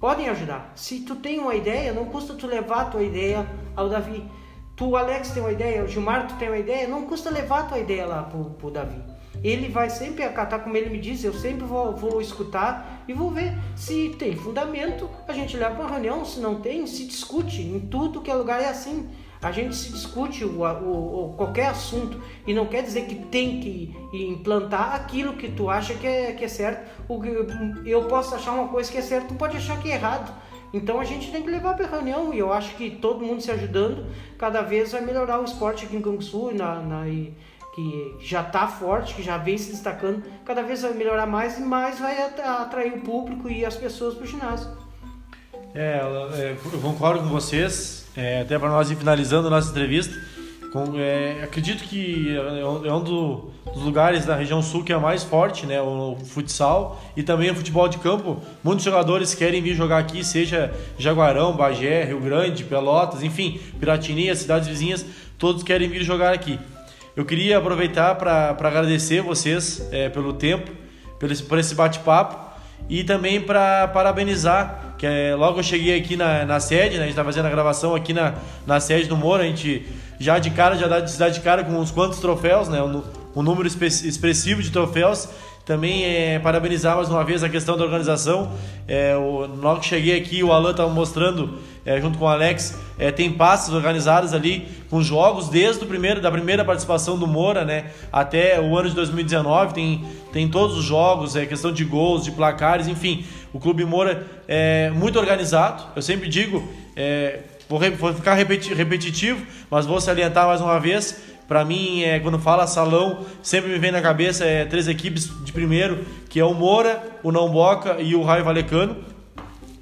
[SPEAKER 2] Podem ajudar. Se tu tem uma ideia, não custa tu levar a tua ideia ao Davi. Tu, Alex, tem uma ideia, o Gilmar, tu tem uma ideia, não custa levar a tua ideia lá pro, pro Davi. Ele vai sempre acatar como ele me diz, eu sempre vou, vou escutar e vou ver se tem fundamento, a gente leva para reunião, se não tem, se discute. Em tudo que é lugar é assim. A gente se discute o, o, o, qualquer assunto e não quer dizer que tem que implantar aquilo que tu acha que é, que é certo. O, eu posso achar uma coisa que é certa, tu pode achar que é errado. Então a gente tem que levar para reunião e eu acho que todo mundo se ajudando cada vez vai melhorar o esporte aqui em Canguçu na, na, que já está forte, que já vem se destacando, cada vez vai melhorar mais e mais vai atrair o público e as pessoas para o ginásio.
[SPEAKER 1] É, eu concordo com vocês, é, até para nós ir finalizando a nossa entrevista. Com, é, acredito que é um, é um do, dos lugares da região sul que é mais forte, né? O, futsal e também o futebol de campo. Muitos jogadores querem vir jogar aqui, seja Jaguarão, Bagé, Rio Grande, Pelotas, enfim, Piratini, as cidades vizinhas, todos querem vir jogar aqui. Eu queria aproveitar para agradecer vocês é, pelo tempo, pelo, por esse bate-papo e também para parabenizar, que é, logo eu cheguei aqui na, na sede, né, a gente está fazendo a gravação aqui na, na sede do Moro, a gente já de cara, já dá, dá de cara com uns quantos troféus, né, um, um número expressivo de troféus, também é, parabenizar mais uma vez a questão da organização. É, o, logo que cheguei aqui, o Alan estava mostrando, é, junto com o Alex, é, tem pastas organizadas ali com jogos desde o primeiro, da primeira participação do Moura né, até o ano de 2019. Tem, tem todos os jogos, é, questão de gols, de placares, enfim. O Clube Moura é muito organizado. Eu sempre digo, é, vou, vou ficar repetitivo, mas vou salientar mais uma vez para mim, é, quando fala salão, sempre me vem na cabeça é, três equipes de primeiro, que é o Moura, o Namboca e o Raio Valecano.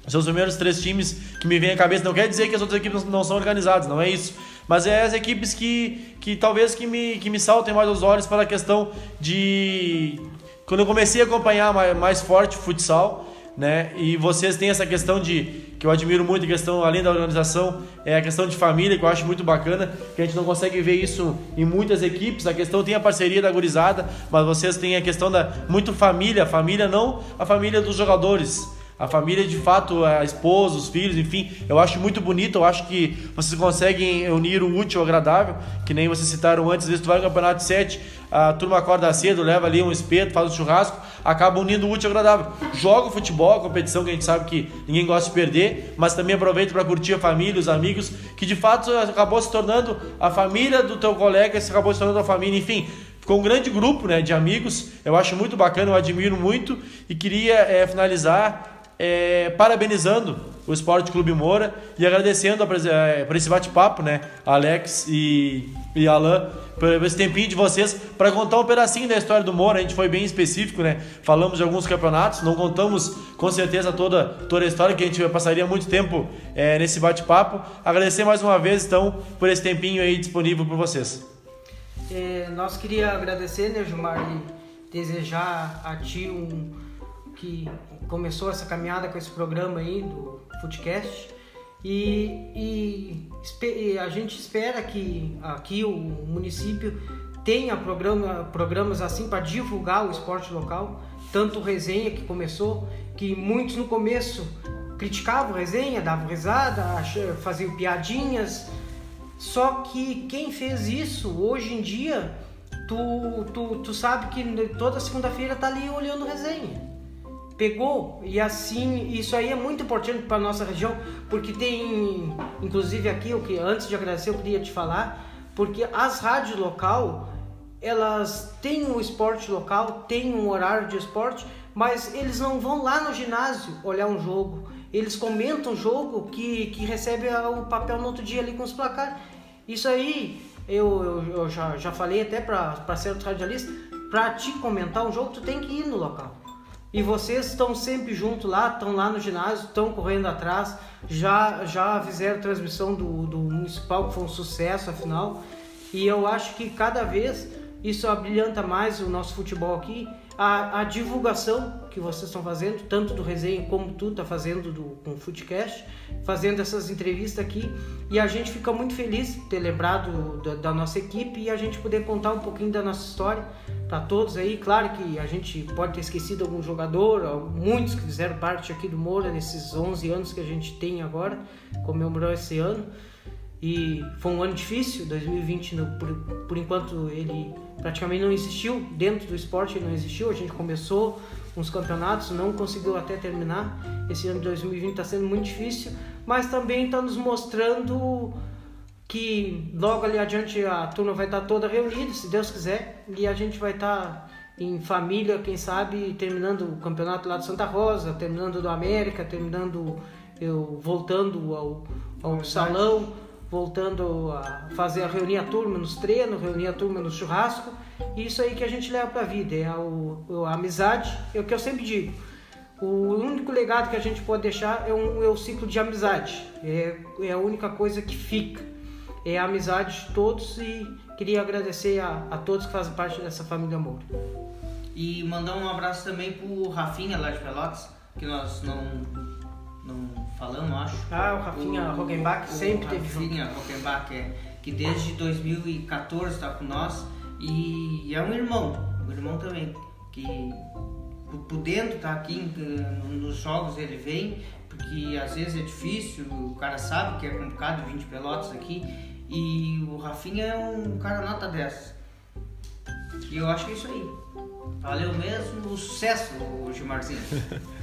[SPEAKER 1] São os primeiros três times que me vêm à cabeça. Não quer dizer que as outras equipes não são organizadas, não é isso. Mas é as equipes que, que talvez que me, que me saltem mais os olhos para a questão de... Quando eu comecei a acompanhar mais, mais forte o futsal, né? E vocês têm essa questão de que eu admiro muito, a questão além da organização, é a questão de família, que eu acho muito bacana, que a gente não consegue ver isso em muitas equipes. A questão tem a parceria da gurizada, mas vocês têm a questão da muito família, família não a família dos jogadores, a família de fato, a esposa, os filhos, enfim, eu acho muito bonito, eu acho que vocês conseguem unir o útil ao agradável, que nem vocês citaram antes, às vezes tu vai no campeonato de 7, a turma acorda cedo, leva ali um espeto, faz um churrasco, acaba unindo o útil ao agradável. Joga o futebol, a competição que a gente sabe que ninguém gosta de perder, mas também aproveita para curtir a família, os amigos, que de fato acabou se tornando a família do teu colega, se acabou se tornando a família, enfim, ficou um grande grupo né, de amigos. Eu acho muito bacana, eu admiro muito e queria é, finalizar é, parabenizando o Esporte Clube Moura e agradecendo a, por esse bate-papo, né, Alex e, e Alan, por esse tempinho de vocês para contar um pedacinho da história do Moura. A gente foi bem específico, né? Falamos de alguns campeonatos, não contamos com certeza toda, toda a história, que a gente passaria muito tempo é, nesse bate-papo. Agradecer mais uma vez, então, por esse tempinho aí disponível para vocês.
[SPEAKER 2] É, nós queria agradecer, né, Gilmar, e desejar a ti um que começou essa caminhada com esse programa aí do Foodcast. E, e, a gente espera que aqui o município tenha programa, programas assim para divulgar o esporte local, tanto resenha que começou, que muitos no começo criticavam resenha, davam risada, faziam piadinhas, só que quem fez isso hoje em dia, tu, tu, tu sabe que toda segunda-feira tá ali olhando resenha pegou e assim isso aí é muito importante para nossa região porque tem inclusive aqui o que antes de agradecer eu queria te falar porque as rádios local elas têm um esporte local têm um horário de esporte mas eles não vão lá no ginásio olhar um jogo. Eles comentam o jogo que, que recebe o papel no outro dia ali com os placares. Isso aí eu, eu, eu já, já falei até para certos radialistas para te comentar um jogo tu tem que ir no local e vocês estão sempre junto lá, estão lá no ginásio, estão correndo atrás, já já fizeram transmissão do, do municipal, que foi um sucesso afinal. E eu acho que cada vez isso abrilhanta mais o nosso futebol aqui. A, a divulgação que vocês estão fazendo, tanto do resenha como tu tá fazendo do, com o Footcast, fazendo essas entrevistas aqui. E a gente fica muito feliz de ter lembrado da, da nossa equipe e a gente poder contar um pouquinho da nossa história para todos aí. Claro que a gente pode ter esquecido algum jogador, muitos que fizeram parte aqui do Moura nesses 11 anos que a gente tem agora, comemorou esse ano. E foi um ano difícil, 2020, no, por, por enquanto ele praticamente não existiu, dentro do esporte não existiu, a gente começou uns campeonatos, não conseguiu até terminar. Esse ano de 2020 está sendo muito difícil, mas também está nos mostrando que logo ali adiante a turma vai estar tá toda reunida, se Deus quiser, e a gente vai estar tá em família, quem sabe, terminando o campeonato lá de Santa Rosa, terminando do América, terminando eu voltando ao, ao salão voltando a fazer a reunir a turma nos treinos, reunir a turma no churrasco. E isso aí que a gente leva para a vida, é a, a, amizade, é o que eu sempre digo. O único legado que a gente pode deixar é, um, é o ciclo de amizade, é, é a única coisa que fica. É a amizade de todos e queria agradecer a, a todos que fazem parte dessa família Moura.
[SPEAKER 3] E mandar um abraço também pro Rafinha lá de Pelotas, que nós não não falamos, acho.
[SPEAKER 2] Ah, o Rafinha o, Rockenbach sempre teve
[SPEAKER 3] junto. Rafinha Rockenbach, é, que desde 2014 está com nós e é um irmão, um irmão também, que por dentro tá aqui nos jogos ele vem, porque às vezes é difícil, o cara sabe que é complicado 20 pelotas aqui e o Rafinha é um cara nota 10. E eu acho que é isso aí. Valeu mesmo, sucesso, Gilmarzinho.